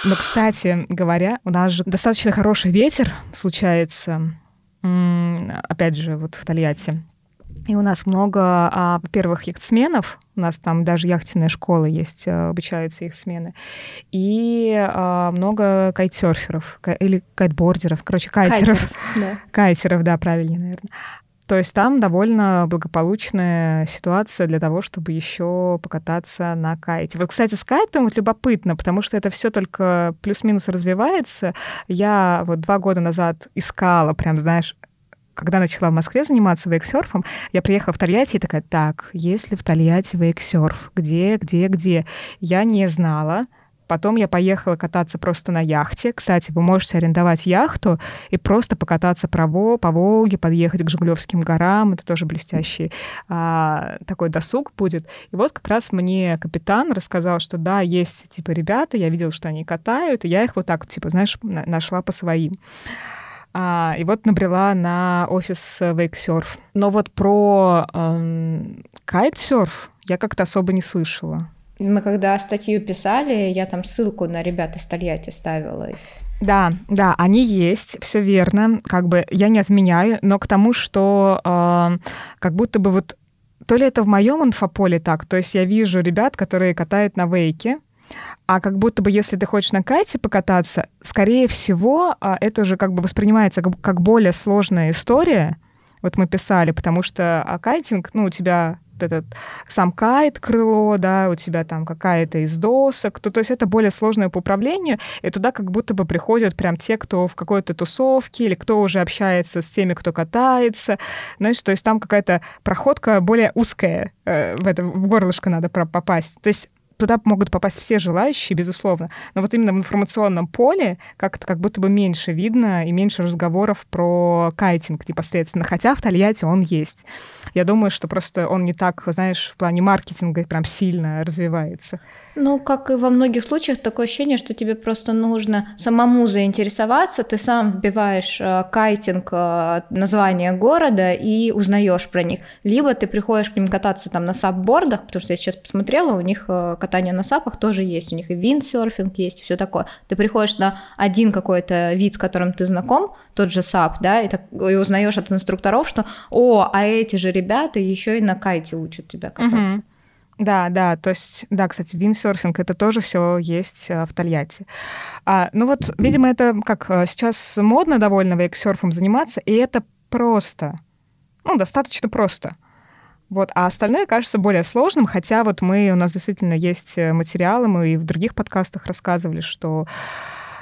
Но, кстати говоря, у нас же достаточно хороший ветер случается, опять же, вот в Тольятти. И у нас много, а, во-первых, яхтсменов, у нас там даже яхтенная школа есть, а, обучаются их смены, и а, много кайтсерферов, или кайтбордеров, короче, кайтеров. Кайтеров, да. Кайтеров, да, правильнее, наверное. То есть там довольно благополучная ситуация для того, чтобы еще покататься на кайте. Вот, кстати, с кайтом вот любопытно, потому что это все только плюс-минус развивается. Я вот два года назад искала, прям, знаешь, когда начала в Москве заниматься вейксерфом, я приехала в Тольятти и такая, так, если в Тольятти вейксерф, где, где, где? Я не знала. Потом я поехала кататься просто на яхте. Кстати, вы можете арендовать яхту и просто покататься по, по Волге, подъехать к Жигулевским горам. Это тоже блестящий а, такой досуг будет. И вот как раз мне капитан рассказал, что да, есть типа ребята, я видела, что они катают, и я их вот так, типа, знаешь, нашла по своим. А, и вот набрела на офис Wakesurf. Но вот про эм, кайтсерф я как-то особо не слышала. Мы когда статью писали, я там ссылку на ребят из Тольятти ставила. Да, да, они есть, все верно. Как бы я не отменяю, но к тому, что э, как будто бы вот то ли это в моем инфополе так, то есть я вижу ребят, которые катают на вейке, а как будто бы если ты хочешь на кайте покататься, скорее всего, а, это уже как бы воспринимается как более сложная история. Вот мы писали, потому что а кайтинг, ну, у тебя этот сам кайт, крыло, да, у тебя там какая-то из досок, то, то есть это более сложное по управлению, и туда как будто бы приходят прям те, кто в какой-то тусовке или кто уже общается с теми, кто катается, знаешь, то есть там какая-то проходка более узкая, э, в это в горлышко надо попасть. То есть туда могут попасть все желающие, безусловно. Но вот именно в информационном поле как-то как будто бы меньше видно и меньше разговоров про кайтинг непосредственно. Хотя в Тольятти он есть. Я думаю, что просто он не так, знаешь, в плане маркетинга прям сильно развивается. Ну, как и во многих случаях, такое ощущение, что тебе просто нужно самому заинтересоваться, ты сам вбиваешь э, кайтинг, э, название города и узнаешь про них. Либо ты приходишь к ним кататься там на сапбордах, потому что я сейчас посмотрела, у них э, катание на сапах тоже есть, у них и виндсерфинг есть, и все такое. Ты приходишь на один какой-то вид, с которым ты знаком, тот же сап, да, и, так, и узнаешь от инструкторов, что, о, а эти же ребята еще и на кайте учат тебя кататься. Угу. Да, да, то есть, да, кстати, виндсерфинг это тоже все есть э, в Тольятти. А, ну вот, видимо, это как э, сейчас модно довольно вейксерфом заниматься, и это просто, ну, достаточно просто. Вот, а остальное кажется более сложным, хотя вот мы, у нас действительно есть э, материалы, мы и в других подкастах рассказывали, что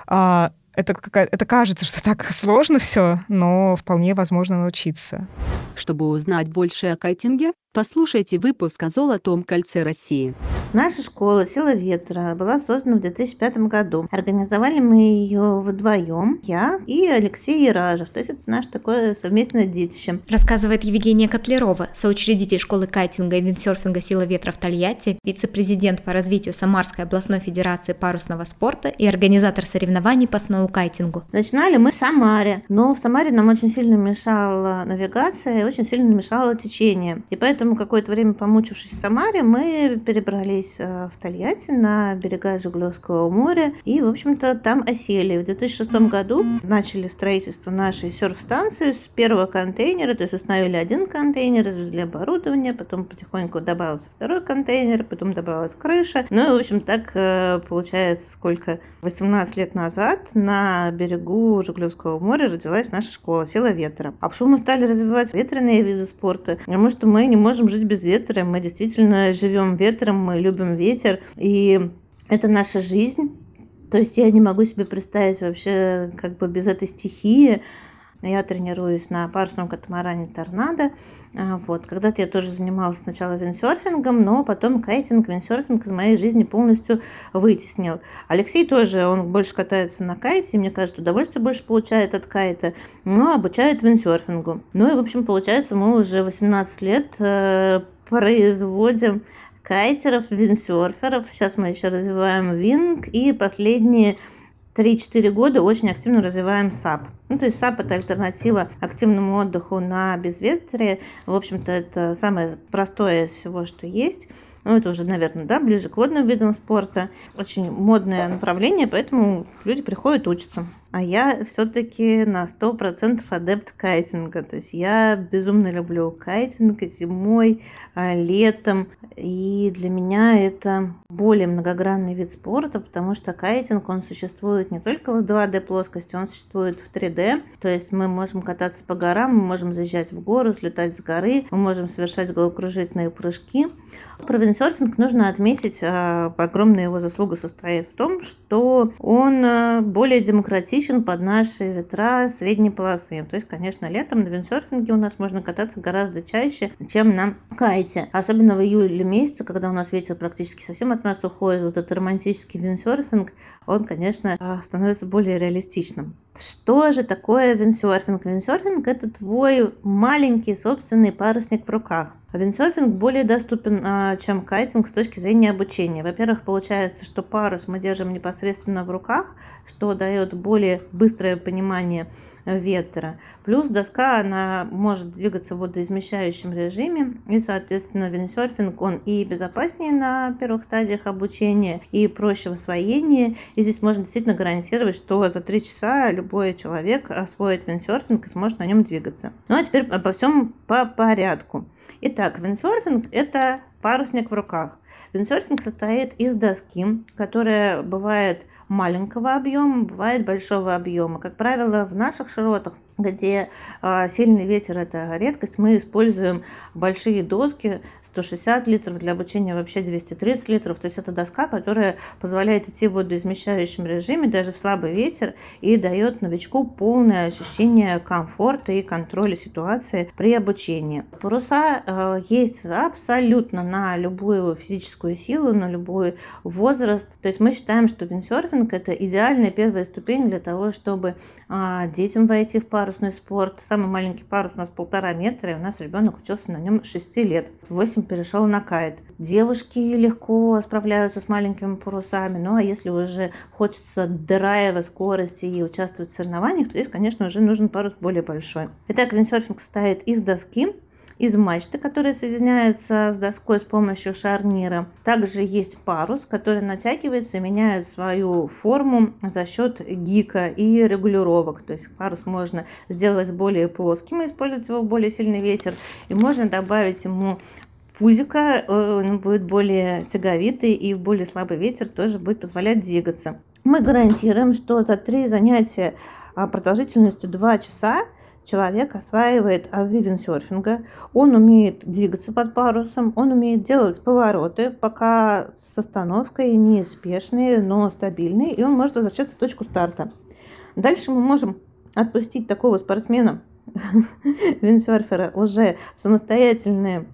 а, это, это кажется, что так сложно все, но вполне возможно научиться. Чтобы узнать больше о кайтинге, Послушайте выпуск о Золотом кольце России. Наша школа «Сила ветра» была создана в 2005 году. Организовали мы ее вдвоем, я и Алексей Яражев. То есть это наше такое совместное детище. Рассказывает Евгения Котлерова, соучредитель школы кайтинга и виндсерфинга «Сила ветра» в Тольятти, вице-президент по развитию Самарской областной федерации парусного спорта и организатор соревнований по сноу-кайтингу. Начинали мы в Самаре, но в Самаре нам очень сильно мешала навигация и очень сильно мешало течение. И поэтому какое-то время помучившись в Самаре, мы перебрались перебрались э, в Тольятти на берега Жигулевского моря и, в общем-то, там осели. В 2006 году начали строительство нашей серф-станции с первого контейнера, то есть установили один контейнер, развезли оборудование, потом потихоньку добавился второй контейнер, потом добавилась крыша. Ну и, в общем, так э, получается, сколько 18 лет назад на берегу Жигулевского моря родилась наша школа «Сила ветра». А почему мы стали развивать ветреные виды спорта? Потому что мы не можем жить без ветра, мы действительно живем ветром, мы любим ветер, и это наша жизнь. То есть я не могу себе представить вообще как бы без этой стихии. Я тренируюсь на парусном катамаране «Торнадо». А, вот. Когда-то я тоже занималась сначала виндсерфингом, но потом кайтинг, виндсерфинг из моей жизни полностью вытеснил. Алексей тоже, он больше катается на кайте, мне кажется, удовольствие больше получает от кайта, но обучает виндсерфингу. Ну и, в общем, получается, мы уже 18 лет э, производим кайтеров, виндсерферов. Сейчас мы еще развиваем винг. И последние 3-4 года очень активно развиваем САП. Ну, то есть САП – это альтернатива активному отдыху на безветрие. В общем-то, это самое простое из всего, что есть. Ну, это уже, наверное, да, ближе к водным видам спорта. Очень модное направление, поэтому люди приходят учатся. А я все-таки на 100% адепт кайтинга. То есть я безумно люблю кайтинг зимой, а, летом. И для меня это более многогранный вид спорта, потому что кайтинг, он существует не только в 2D плоскости, он существует в 3D. То есть мы можем кататься по горам, мы можем заезжать в гору, слетать с горы, мы можем совершать головокружительные прыжки. Про виндсерфинг нужно отметить, а, огромная его заслуга состоит в том, что он а, более демократичен специфичен под наши ветра средней полосы. То есть, конечно, летом на виндсерфинге у нас можно кататься гораздо чаще, чем на кайте. Особенно в июле месяце, когда у нас ветер практически совсем от нас уходит, вот этот романтический виндсерфинг, он, конечно, а, становится более реалистичным. Что же такое виндсерфинг? Виндсерфинг – это твой маленький собственный парусник в руках. Виндсерфинг более доступен, а, чем кайтинг с точки зрения обучения. Во-первых, получается, что парус мы держим непосредственно в руках, что дает более быстрое понимание ветра. Плюс доска, она может двигаться в водоизмещающем режиме, и, соответственно, виндсерфинг, он и безопаснее на первых стадиях обучения, и проще в освоении. И здесь можно действительно гарантировать, что за три часа любой человек освоит виндсерфинг и сможет на нем двигаться. Ну а теперь обо всем по порядку. Итак, виндсерфинг – это парусник в руках. Виндсерфинг состоит из доски, которая бывает маленького объема, бывает большого объема. Как правило, в наших широтах, где э, сильный ветер это редкость, мы используем большие доски 160 литров, для обучения вообще 230 литров. То есть это доска, которая позволяет идти в водоизмещающем режиме даже в слабый ветер и дает новичку полное ощущение комфорта и контроля ситуации при обучении. Паруса э, есть абсолютно на любую физическую силу, на любой возраст. То есть мы считаем, что виндсерфинг это идеальная первая ступень для того, чтобы э, детям войти в парусный спорт. Самый маленький парус у нас полтора метра, и у нас ребенок учился на нем 6 лет. 8 перешел на кайт. Девушки легко справляются с маленькими парусами, ну а если уже хочется драйва, скорости и участвовать в соревнованиях, то здесь, конечно, уже нужен парус более большой. Итак, виндсерфинг состоит из доски, из мачты, которая соединяется с доской с помощью шарнира. Также есть парус, который натягивается и меняет свою форму за счет гика и регулировок. То есть парус можно сделать более плоским и использовать его в более сильный ветер. И можно добавить ему пузика э, он будет более тяговитый и в более слабый ветер тоже будет позволять двигаться. Мы гарантируем, что за три занятия а, продолжительностью 2 часа человек осваивает азы виндсерфинга, он умеет двигаться под парусом, он умеет делать повороты, пока с остановкой неспешные, но стабильные, и он может возвращаться в точку старта. Дальше мы можем отпустить такого спортсмена, виндсерфера, уже в самостоятельные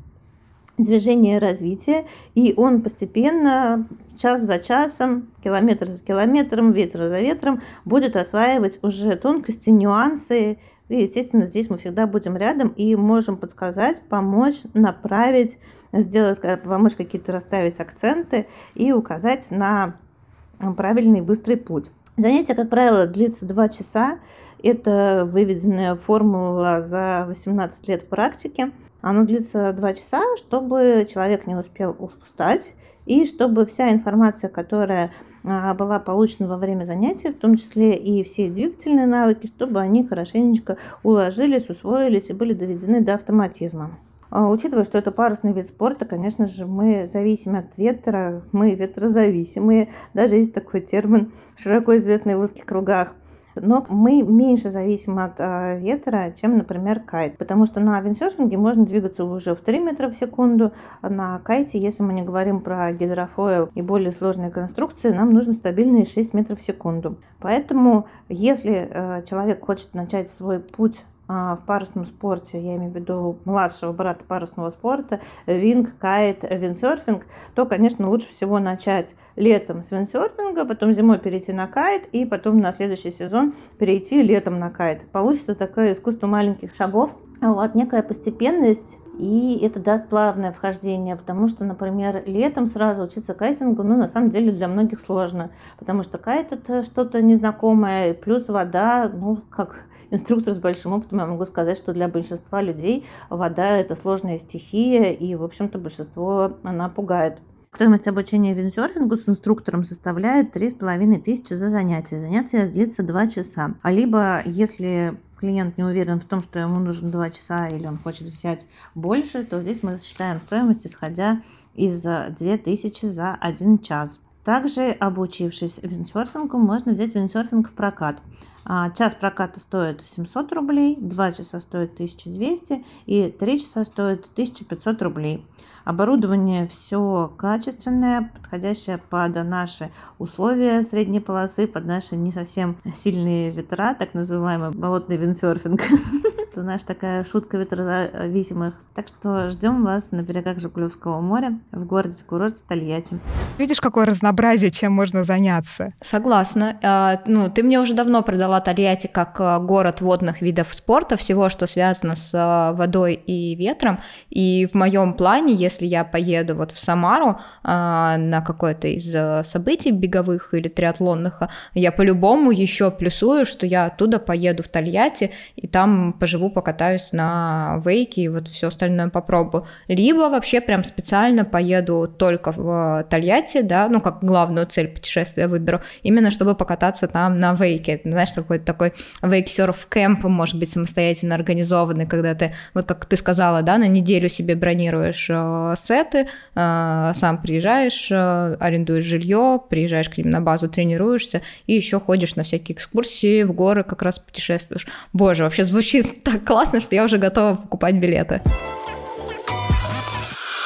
движение развития, и он постепенно, час за часом, километр за километром, ветер за ветром будет осваивать уже тонкости, нюансы. И, естественно, здесь мы всегда будем рядом и можем подсказать, помочь, направить, сделать, помочь какие-то расставить акценты и указать на правильный быстрый путь. Занятие, как правило, длится 2 часа. Это выведенная формула за 18 лет практики. Оно длится 2 часа, чтобы человек не успел устать и чтобы вся информация, которая была получена во время занятия, в том числе и все двигательные навыки, чтобы они хорошенечко уложились, усвоились и были доведены до автоматизма. А, учитывая, что это парусный вид спорта, конечно же, мы зависим от ветра, мы ветрозависимые. Даже есть такой термин, широко известный в узких кругах. Но мы меньше зависим от э, ветра, чем, например, кайт. Потому что на виндсерфинге можно двигаться уже в 3 метра в секунду. А на кайте, если мы не говорим про гидрофойл и более сложные конструкции, нам нужно стабильные 6 метров в секунду. Поэтому, если э, человек хочет начать свой путь в парусном спорте, я имею в виду младшего брата парусного спорта, винг, кайт, виндсерфинг, то, конечно, лучше всего начать летом с виндсерфинга, потом зимой перейти на кайт и потом на следующий сезон перейти летом на кайт. Получится такое искусство маленьких шагов, вот, некая постепенность, и это даст плавное вхождение, потому что, например, летом сразу учиться кайтингу, ну, на самом деле для многих сложно, потому что кайт это что-то незнакомое, плюс вода, ну, как инструктор с большим опытом, я могу сказать, что для большинства людей вода это сложная стихия, и, в общем-то, большинство она пугает. Стоимость обучения виндсерфингу с инструктором составляет 3500 за занятие. Занятие длится 2 часа. А либо, если клиент не уверен в том, что ему нужно 2 часа или он хочет взять больше, то здесь мы считаем стоимость, исходя из 2000 за 1 час. Также, обучившись виндсерфингу, можно взять виндсерфинг в прокат. А, час проката стоит 700 рублей, 2 часа стоит 1200 и 3 часа стоит 1500 рублей. Оборудование все качественное, подходящее под наши условия средней полосы, под наши не совсем сильные ветра, так называемый болотный виндсерфинг. Это наша такая шутка ветрозависимых. Так что ждем вас на берегах Жигулевского моря в городе курорт Тольятти. Видишь, какое разнообразие, чем можно заняться? Согласна. А, ну, ты мне уже давно продала Тольятти как а, город водных видов спорта, всего, что связано с а, водой и ветром. И в моем плане, если я поеду вот в Самару на какое-то из событий беговых или триатлонных, я по-любому еще плюсую, что я оттуда поеду в Тольятти и там поживу поживу, покатаюсь на вейке и вот все остальное попробую. Либо вообще прям специально поеду только в Тольятти, да, ну как главную цель путешествия выберу, именно чтобы покататься там на вейке. Знаешь, какой-то такой вейксерф кэмп, может быть, самостоятельно организованный, когда ты, вот как ты сказала, да, на неделю себе бронируешь э, сеты, э, сам приезжаешь, э, арендуешь жилье, приезжаешь к ним на базу, тренируешься и еще ходишь на всякие экскурсии в горы, как раз путешествуешь. Боже, вообще звучит так так классно, что я уже готова покупать билеты.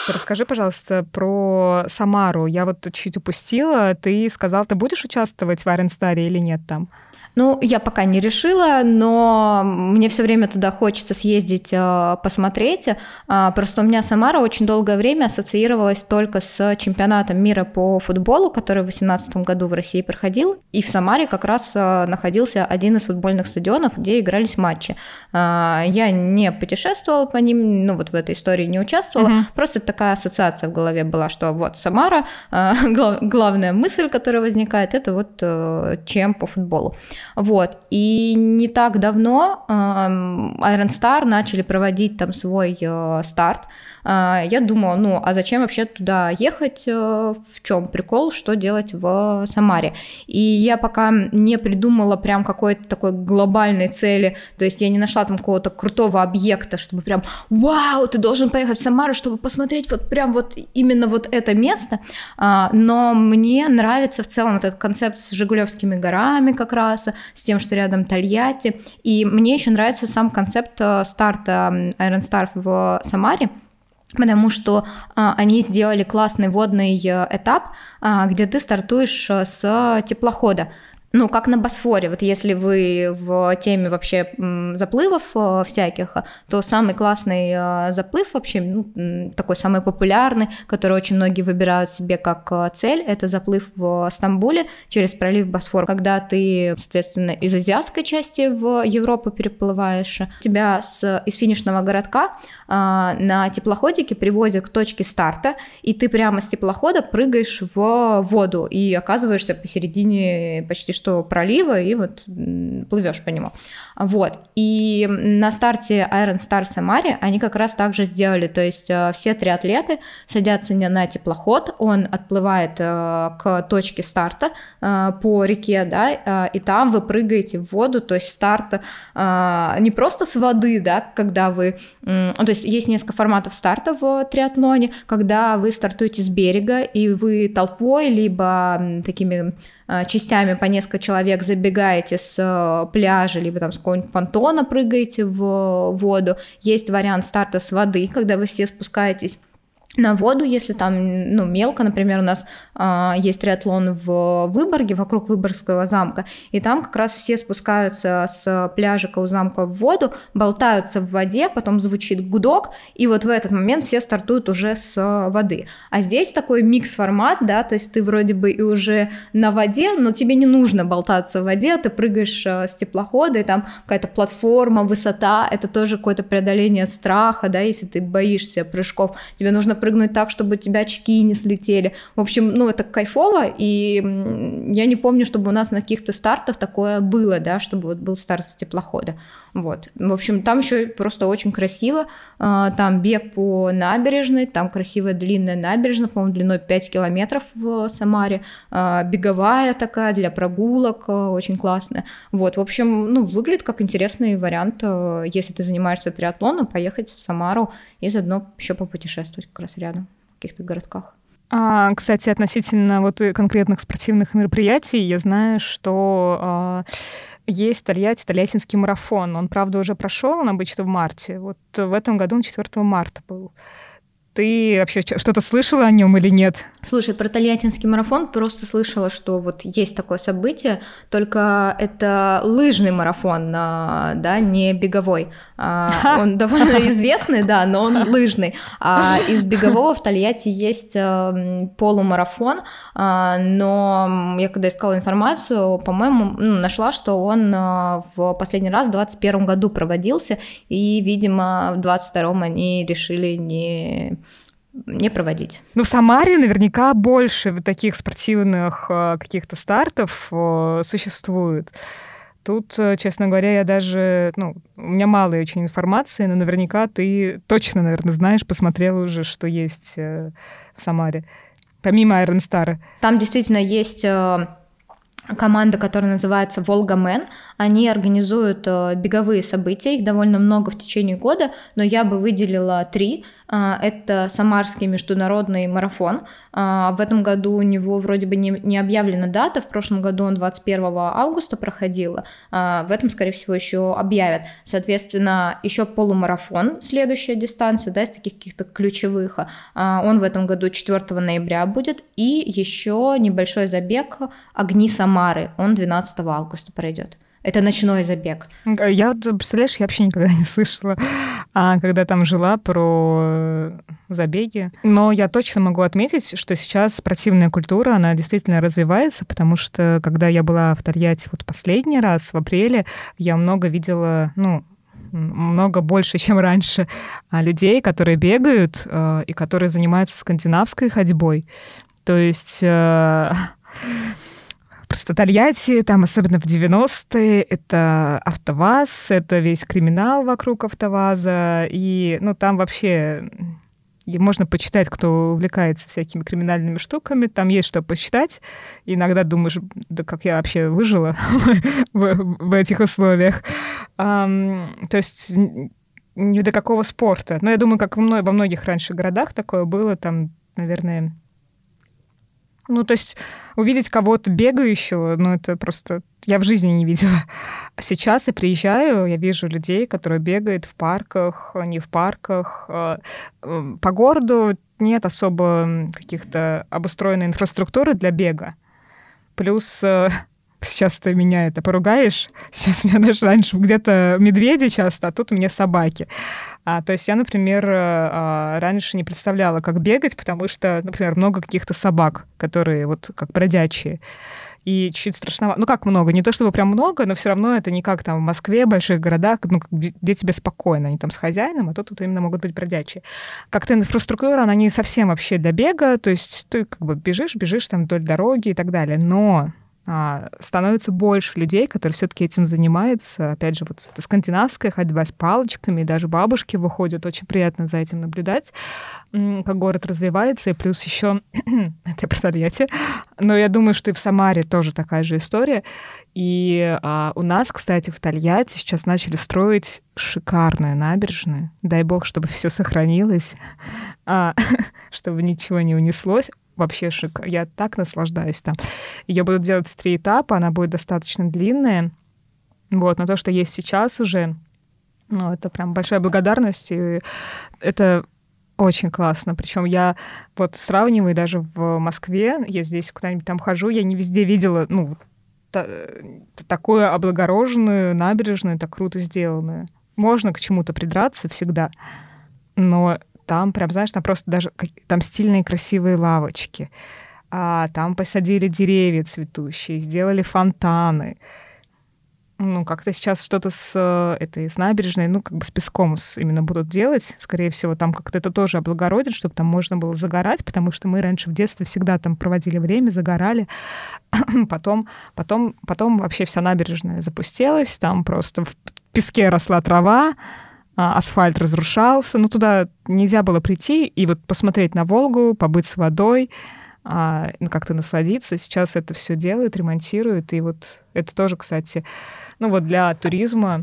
Расскажи, пожалуйста, про Самару. Я вот чуть упустила. Ты сказал, ты будешь участвовать в Star или нет там? Ну, я пока не решила, но мне все время туда хочется съездить, э, посмотреть. А, просто у меня Самара очень долгое время ассоциировалась только с чемпионатом мира по футболу, который в 2018 году в России проходил. И в Самаре как раз э, находился один из футбольных стадионов, где игрались матчи. Я не путешествовала по ним, ну вот в этой истории не участвовала. Uh-huh. Просто такая ассоциация в голове была, что вот Самара, э, главная мысль, которая возникает, это вот чем по футболу. Вот. И не так давно э, Iron Star начали проводить там свой э, старт. А, я думала, ну, а зачем вообще туда ехать, э, в чем прикол, что делать в Самаре. И я пока не придумала прям какой-то такой глобальной цели, то есть я не нашла там какого-то крутого объекта, чтобы прям, вау, ты должен поехать в Самару, чтобы посмотреть вот прям вот именно вот это место, а, но мне нравится в целом этот концепт с Жигулевскими горами как раз, с тем, что рядом Тольятти, и мне еще нравится сам концепт э, старта Iron Star в Самаре, потому что а, они сделали классный водный э, этап, а, где ты стартуешь э, с теплохода. ну, как на Босфоре, вот если вы в теме вообще заплывов э, всяких, то самый классный заплыв вообще, ну, такой самый популярный, который очень многие выбирают себе как цель, это заплыв в Стамбуле через пролив Босфор, когда ты, соответственно, из азиатской части в Европу переплываешь, тебя с, из финишного городка на теплоходике привозят к точке старта, и ты прямо с теплохода прыгаешь в воду и оказываешься посередине почти что пролива, и вот плывешь по нему. Вот. И на старте Iron Star Самаре они как раз так же сделали, то есть э, все три атлеты садятся на теплоход, он отплывает э, к точке старта по реке, да, и там вы прыгаете в воду, то есть старт не просто с воды, да, когда вы, то есть есть несколько форматов старта в триатлоне, когда вы стартуете с берега, и вы толпой, либо такими частями по несколько человек забегаете с пляжа, либо там с какого-нибудь понтона прыгаете в воду. Есть вариант старта с воды, когда вы все спускаетесь на воду, если там, ну, мелко, например, у нас а, есть триатлон в Выборге, вокруг Выборгского замка, и там как раз все спускаются с пляжика у замка в воду, болтаются в воде, потом звучит гудок, и вот в этот момент все стартуют уже с воды. А здесь такой микс-формат, да, то есть ты вроде бы и уже на воде, но тебе не нужно болтаться в воде, ты прыгаешь а, с теплохода, и там какая-то платформа, высота, это тоже какое-то преодоление страха, да, если ты боишься прыжков, тебе нужно прыгнуть так, чтобы у тебя очки не слетели. В общем, ну, это кайфово, и я не помню, чтобы у нас на каких-то стартах такое было, да, чтобы вот был старт с теплохода. Вот. В общем, там еще просто очень красиво. А, там бег по набережной, там красивая длинная набережная, по-моему, длиной 5 километров в Самаре. А, беговая такая для прогулок, а, очень классная. Вот, в общем, ну, выглядит как интересный вариант, если ты занимаешься триатлоном, поехать в Самару и заодно еще попутешествовать как раз рядом, в каких-то городках. А, кстати, относительно вот конкретных спортивных мероприятий, я знаю, что есть Тольятти, Тольяттинский марафон. Он, правда, уже прошел, он обычно в марте. Вот в этом году он 4 марта был. Ты вообще что-то слышала о нем или нет? Слушай, про Тольяттинский марафон просто слышала, что вот есть такое событие, только это лыжный марафон, а, да, не беговой. А, он довольно известный, да, но он лыжный. А из бегового в Тольятти есть эм, полумарафон, а, но я когда искала информацию, по-моему, ну, нашла, что он э, в последний раз в 2021 году проводился, и, видимо, в 2022 они решили не не проводить. Ну, в Самаре наверняка больше таких спортивных э, каких-то стартов э, существует. Тут, э, честно говоря, я даже, ну, у меня мало очень информации, но наверняка ты точно, наверное, знаешь, посмотрела уже, что есть в Самаре, помимо Iron Star. Там действительно есть команда, которая называется Волга Мэн. Они организуют беговые события, их довольно много в течение года, но я бы выделила три – это Самарский международный марафон. А, в этом году у него вроде бы не, не объявлена дата, в прошлом году он 21 августа проходил, а, в этом, скорее всего, еще объявят. Соответственно, еще полумарафон, следующая дистанция, да, из таких каких-то ключевых, он в этом году 4 ноября будет, и еще небольшой забег «Огни Самары», он 12 августа пройдет. Это ночной забег. Я, представляешь, я вообще никогда не слышала, а, когда там жила, про э, забеги. Но я точно могу отметить, что сейчас спортивная культура, она действительно развивается, потому что, когда я была в Тольятти вот последний раз, в апреле, я много видела, ну, много больше, чем раньше, а, людей, которые бегают э, и которые занимаются скандинавской ходьбой. То есть э, Просто Тольятти, там особенно в 90-е, это АвтоВАЗ, это весь криминал вокруг АвтоВАЗа, и, ну, там вообще можно почитать, кто увлекается всякими криминальными штуками, там есть что посчитать. Иногда думаешь, да как я вообще выжила в, этих условиях. То есть ни до какого спорта. Но я думаю, как во многих раньше городах такое было, там, наверное, ну, то есть увидеть кого-то бегающего, ну, это просто... Я в жизни не видела. А сейчас я приезжаю, я вижу людей, которые бегают в парках, не в парках. А, по городу нет особо каких-то обустроенной инфраструктуры для бега. Плюс э, Сейчас ты меня это поругаешь. Сейчас меня даже раньше где-то медведи часто, а тут у меня собаки. А, то есть я, например, а, раньше не представляла, как бегать, потому что, например, много каких-то собак, которые вот как бродячие и чуть страшновато. Ну, как много? Не то чтобы прям много, но все равно это не как там в Москве, в больших городах, ну, где, тебе спокойно, они там с хозяином, а тут тут именно могут быть бродячие. Как-то инфраструктура, она не совсем вообще для бега, то есть ты как бы бежишь, бежишь там вдоль дороги и так далее, но становится больше людей, которые все-таки этим занимаются. Опять же, вот это скандинавская ходьба с палочками, даже бабушки выходят, очень приятно за этим наблюдать, как город развивается, и плюс еще это про Тольятти. Но я думаю, что и в Самаре тоже такая же история. И а, у нас, кстати, в Тольятти сейчас начали строить шикарную набережную. Дай бог, чтобы все сохранилось, а, чтобы ничего не унеслось вообще шик. Я так наслаждаюсь там. Ее будут делать в три этапа, она будет достаточно длинная. Вот, но то, что есть сейчас уже, ну, это прям большая благодарность. И это очень классно. Причем я вот сравниваю даже в Москве, я здесь куда-нибудь там хожу, я не везде видела, ну, та, такую облагороженную набережную, так круто сделанную. Можно к чему-то придраться всегда, но там прям, знаешь, там просто даже там стильные красивые лавочки. А, там посадили деревья цветущие, сделали фонтаны. Ну, как-то сейчас что-то с э, этой с набережной, ну, как бы с песком с, именно будут делать. Скорее всего, там как-то это тоже облагородит, чтобы там можно было загорать, потому что мы раньше в детстве всегда там проводили время, загорали. потом, потом, потом вообще вся набережная запустилась, там просто в песке росла трава, асфальт разрушался, ну туда нельзя было прийти и вот посмотреть на Волгу, побыть с водой, а, ну, как-то насладиться. Сейчас это все делают, ремонтируют, и вот это тоже, кстати, ну вот для туризма,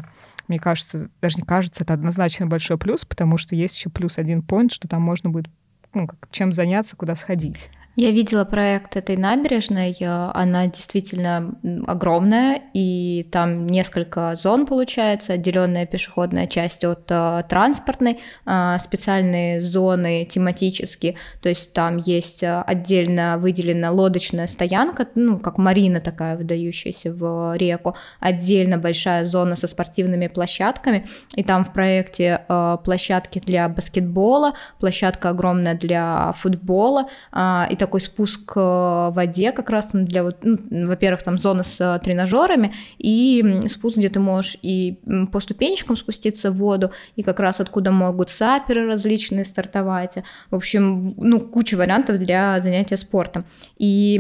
мне кажется, даже не кажется, это однозначно большой плюс, потому что есть еще плюс один point, что там можно будет ну, чем заняться, куда сходить. Я видела проект этой набережной, э, она действительно огромная, и там несколько зон получается, отделенная пешеходная часть от э, транспортной, э, специальные зоны тематические, то есть там есть отдельно выделена лодочная стоянка, ну, как марина такая, выдающаяся в реку, отдельно большая зона со спортивными площадками, и там в проекте площадки для баскетбола, площадка огромная для футбола, и такой спуск э, в воде как раз для вот, ну, во-первых, там зона с э, тренажерами и спуск, где ты можешь и по ступенечкам спуститься в воду, и как раз откуда могут саперы различные стартовать. В общем, ну, куча вариантов для занятия спортом. И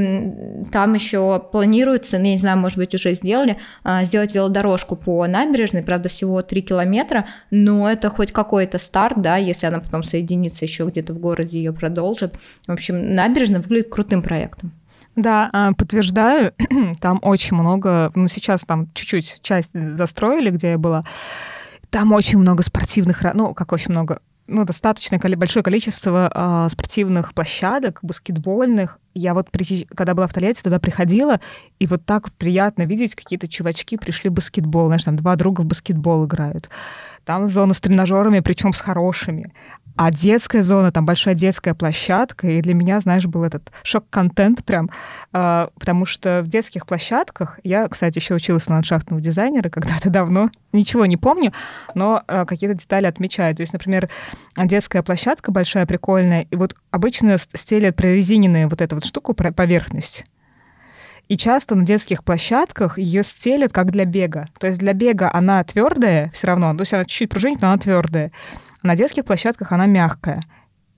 там еще планируется, ну, я не знаю, может быть, уже сделали, а, сделать велодорожку по набережной, правда, всего 3 километра, но это хоть какой-то старт, да, если она потом соединится еще где-то в городе, ее продолжит. В общем, набережная выглядит крутым проектом. Да, а, подтверждаю, там очень много, ну сейчас там чуть-чуть часть застроили, где я была, там очень много спортивных, ну как очень много, ну, достаточно большое количество э, спортивных площадок, баскетбольных. Я вот, когда была в Тольятти, туда приходила, и вот так приятно видеть, какие-то чувачки пришли в баскетбол, знаешь, там два друга в баскетбол играют. Там зона с тренажерами, причем с хорошими. А детская зона, там большая детская площадка, и для меня, знаешь, был этот шок-контент прям, э, потому что в детских площадках, я, кстати, еще училась на ландшафтного дизайнера когда-то давно, ничего не помню, но э, какие-то детали отмечаю. То есть, например, детская площадка большая, прикольная, и вот обычно стелят прорезиненную вот эту вот штуку, поверхность. И часто на детских площадках ее стелят как для бега. То есть для бега она твердая все равно, то есть она чуть-чуть пружинит, но она твердая. На детских площадках она мягкая.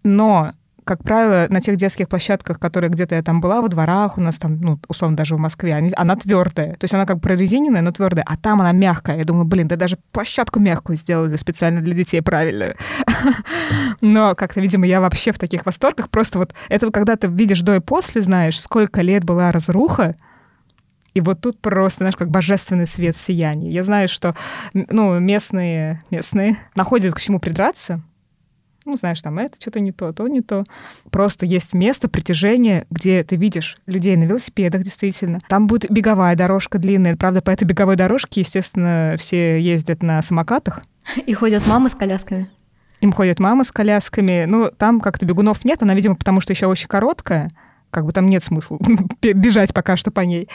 Но как правило, на тех детских площадках, которые где-то я там была, во дворах у нас там, ну, условно, даже в Москве, они, она твердая. То есть она как прорезиненная, но твердая, а там она мягкая. Я думаю, блин, да даже площадку мягкую сделали специально для детей правильную. Но как-то, видимо, я вообще в таких восторгах. Просто вот это когда ты видишь до и после, знаешь, сколько лет была разруха, и вот тут просто, знаешь, как божественный свет сияния. Я знаю, что ну, местные, местные находят к чему придраться, ну, знаешь, там это что-то не то, то не то. Просто есть место притяжения, где ты видишь людей на велосипедах, действительно. Там будет беговая дорожка длинная. Правда, по этой беговой дорожке, естественно, все ездят на самокатах. И ходят мамы с колясками. Им ходят мамы с колясками. Ну, там как-то бегунов нет. Она, видимо, потому что еще очень короткая как бы там нет смысла бежать пока что по ней.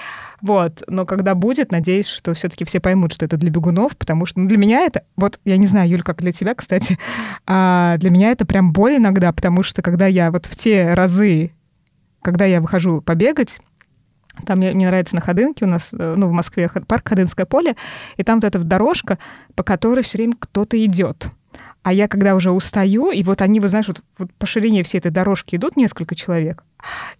Вот. Но когда будет, надеюсь, что все-таки все поймут, что это для бегунов, потому что ну, для меня это, вот я не знаю, Юль, как для тебя, кстати, а для меня это прям боль иногда, потому что когда я вот в те разы, когда я выхожу побегать, там мне, мне нравится на Ходынке у нас, э, ну, в Москве парк Ходынское поле, и там вот эта дорожка, по которой все время кто-то идет. А я когда уже устаю, и вот они, вы знаешь, вот, вот по ширине всей этой дорожки идут несколько человек,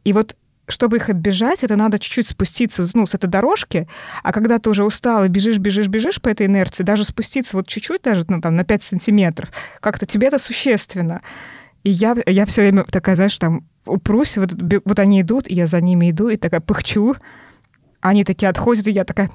и вот чтобы их оббежать, это надо чуть-чуть спуститься ну, с этой дорожки, а когда ты уже устал и бежишь, бежишь, бежишь по этой инерции, даже спуститься вот чуть-чуть, даже ну, там, на 5 сантиметров, как-то тебе это существенно. И я, я все время такая, знаешь, там упрусь, вот, вот они идут, и я за ними иду, и такая пыхчу, они такие отходят, и я такая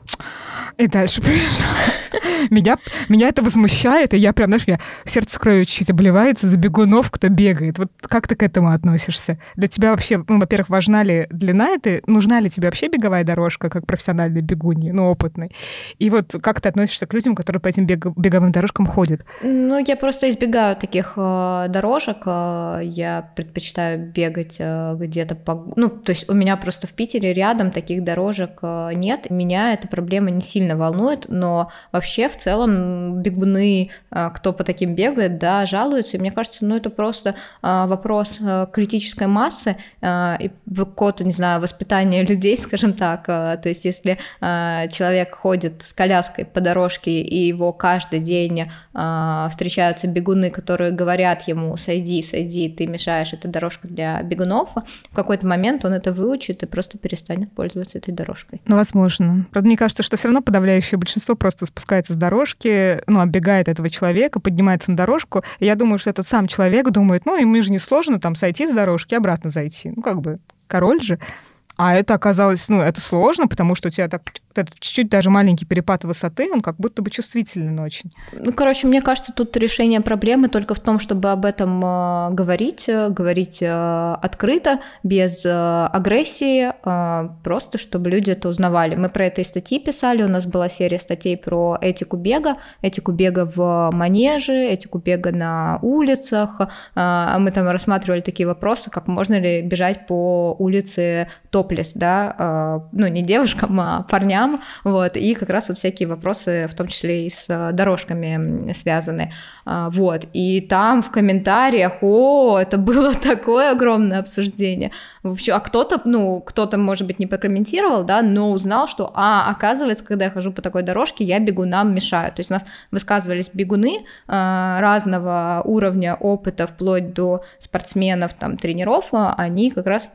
и дальше побежала. Меня, меня это возмущает, и я прям, знаешь, я сердце кровью чуть-чуть обливается за бегунов, кто бегает. Вот как ты к этому относишься? Для тебя вообще, ну, во-первых, важна ли длина этой, нужна ли тебе вообще беговая дорожка, как профессиональный бегуньи, ну, опытный? И вот как ты относишься к людям, которые по этим бег, беговым дорожкам ходят? Ну, я просто избегаю таких э, дорожек. Э, я предпочитаю бегать э, где-то по... Ну, то есть у меня просто в Питере рядом таких дорожек э, нет. Меня эта проблема не сильно волнует, но вообще в целом бегуны, а, кто по таким бегает, да, жалуются, и мне кажется, ну это просто а, вопрос а, критической массы и какого-то, не знаю, воспитания людей, скажем так, то есть если человек ходит с коляской по дорожке, и его каждый день встречаются бегуны, которые говорят ему, сойди, сойди, ты мешаешь, это дорожка для бегунов, в какой-то момент он это выучит и просто перестанет пользоваться этой дорожкой. Ну, возможно. Правда, мне кажется, что все равно подавляющее большинство просто спускается с дорожки, ну, оббегает этого человека, поднимается на дорожку. И я думаю, что этот сам человек думает, ну, ему же не сложно там сойти с дорожки обратно зайти. Ну, как бы король же. А это оказалось, ну, это сложно, потому что у тебя так этот чуть-чуть даже маленький перепад высоты, он как будто бы чувствительный очень. Ну, короче, мне кажется, тут решение проблемы только в том, чтобы об этом э, говорить, э, говорить э, открыто, без агрессии, просто чтобы люди это узнавали. Мы про это и статьи писали, у нас была серия статей про этику бега, этику бега в манеже, этику бега на улицах. Э, мы там рассматривали такие вопросы, как можно ли бежать по улице топлес, да, ну, не девушкам, а парням, вот, и как раз вот всякие вопросы, в том числе и с э, дорожками связаны, а, вот, и там в комментариях, о, это было такое огромное обсуждение, вообще, а кто-то, ну, кто-то, может быть, не прокомментировал, да, но узнал, что, а, оказывается, когда я хожу по такой дорожке, я бегунам мешаю, то есть у нас высказывались бегуны э, разного уровня опыта, вплоть до спортсменов, там, тренеров, а они как раз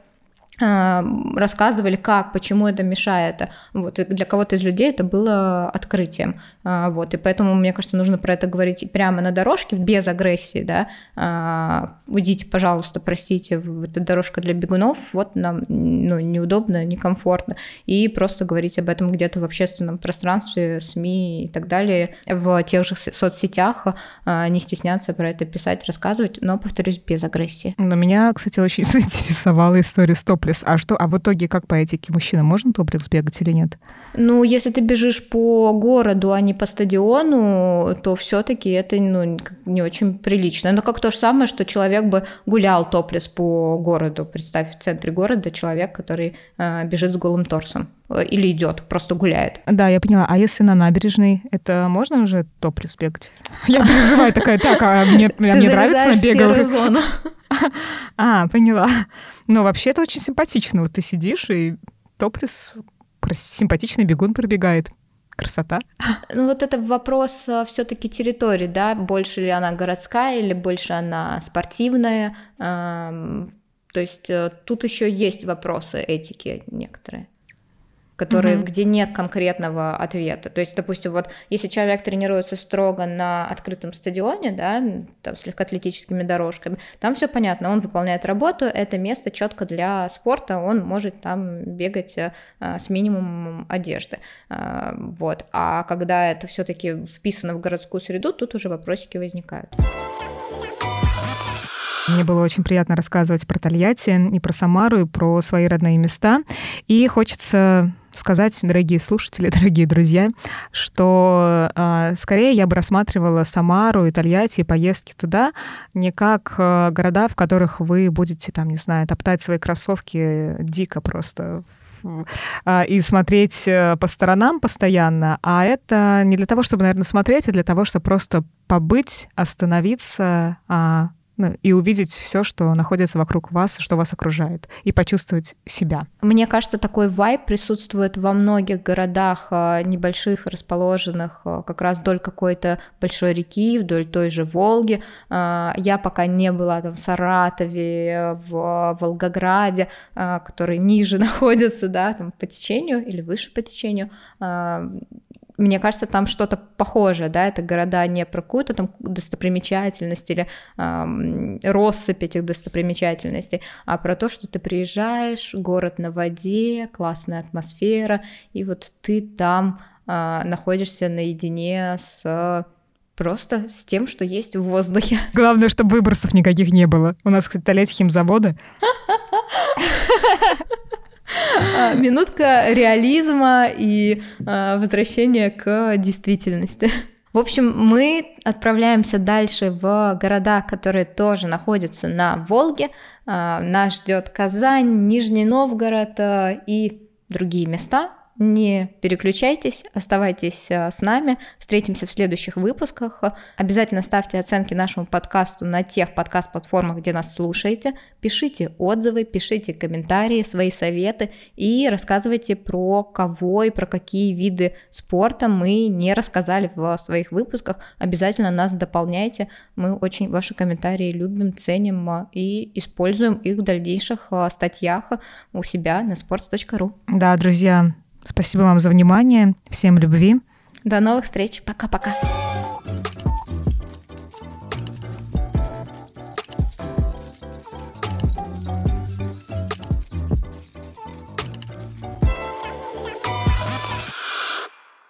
рассказывали, как, почему это мешает. Вот, и для кого-то из людей это было открытием. А, вот, и поэтому, мне кажется, нужно про это говорить прямо на дорожке, без агрессии, да. А, уйдите, пожалуйста, простите, это дорожка для бегунов, вот нам ну, неудобно, некомфортно. И просто говорить об этом где-то в общественном пространстве, СМИ и так далее, в тех же соцсетях, не стесняться про это писать, рассказывать, но, повторюсь, без агрессии. Но меня, кстати, очень заинтересовала история с топлес. А что, а в итоге как по этике мужчина можно топлес бегать или нет? Ну, если ты бежишь по городу, а не по стадиону, то все-таки это ну, не очень прилично. Но как то же самое, что человек бы гулял топлес по городу. Представь, в центре города человек, который э, бежит с голым торсом или идет, просто гуляет. Да, я поняла. А если на набережной, это можно уже топлес бегать? Я переживаю такая, так, а мне, мне нравится на зону. А, поняла. Но вообще это очень симпатично. Вот ты сидишь, и топлес симпатичный бегун пробегает. Красота. Ну вот это вопрос э, все-таки территории, да, больше ли она городская или больше она спортивная. То есть э, тут еще есть вопросы этики некоторые которые, mm-hmm. где нет конкретного ответа. То есть, допустим, вот если человек тренируется строго на открытом стадионе, да, там с легкоатлетическими дорожками, там все понятно, он выполняет работу, это место четко для спорта, он может там бегать а, с минимумом одежды, а, вот. А когда это все-таки вписано в городскую среду, тут уже вопросики возникают. Мне было очень приятно рассказывать про Тольятти и про Самару, и про свои родные места. И хочется сказать, дорогие слушатели, дорогие друзья, что э, скорее я бы рассматривала Самару и Тольятти и поездки туда не как э, города, в которых вы будете, там, не знаю, топтать свои кроссовки дико просто и смотреть э, по сторонам постоянно, а это не для того, чтобы, наверное, смотреть, а для того, чтобы просто побыть, остановиться, а, и увидеть все, что находится вокруг вас, что вас окружает, и почувствовать себя. Мне кажется, такой вайб присутствует во многих городах а, небольших, расположенных а, как раз вдоль какой-то большой реки, вдоль той же Волги. А, я пока не была там в Саратове, в Волгограде, который ниже находится, да, там по течению или выше по течению мне кажется, там что-то похожее, да, это города не про какую-то там достопримечательность или эм, россыпь этих достопримечательностей, а про то, что ты приезжаешь, город на воде, классная атмосфера, и вот ты там э, находишься наедине с просто с тем, что есть в воздухе. Главное, чтобы выбросов никаких не было. У нас, кстати, лет химзавода. А, минутка реализма и а, возвращения к действительности. В общем, мы отправляемся дальше в города, которые тоже находятся на Волге. А, нас ждет Казань, Нижний Новгород и другие места, не переключайтесь, оставайтесь э, с нами, встретимся в следующих выпусках. Обязательно ставьте оценки нашему подкасту на тех подкаст-платформах, где нас слушаете. Пишите отзывы, пишите комментарии, свои советы и рассказывайте про кого и про какие виды спорта мы не рассказали в своих выпусках. Обязательно нас дополняйте. Мы очень ваши комментарии любим, ценим э, и используем их в дальнейших э, статьях у себя на sports.ru. Да, друзья, Спасибо вам за внимание. Всем любви. До новых встреч. Пока-пока.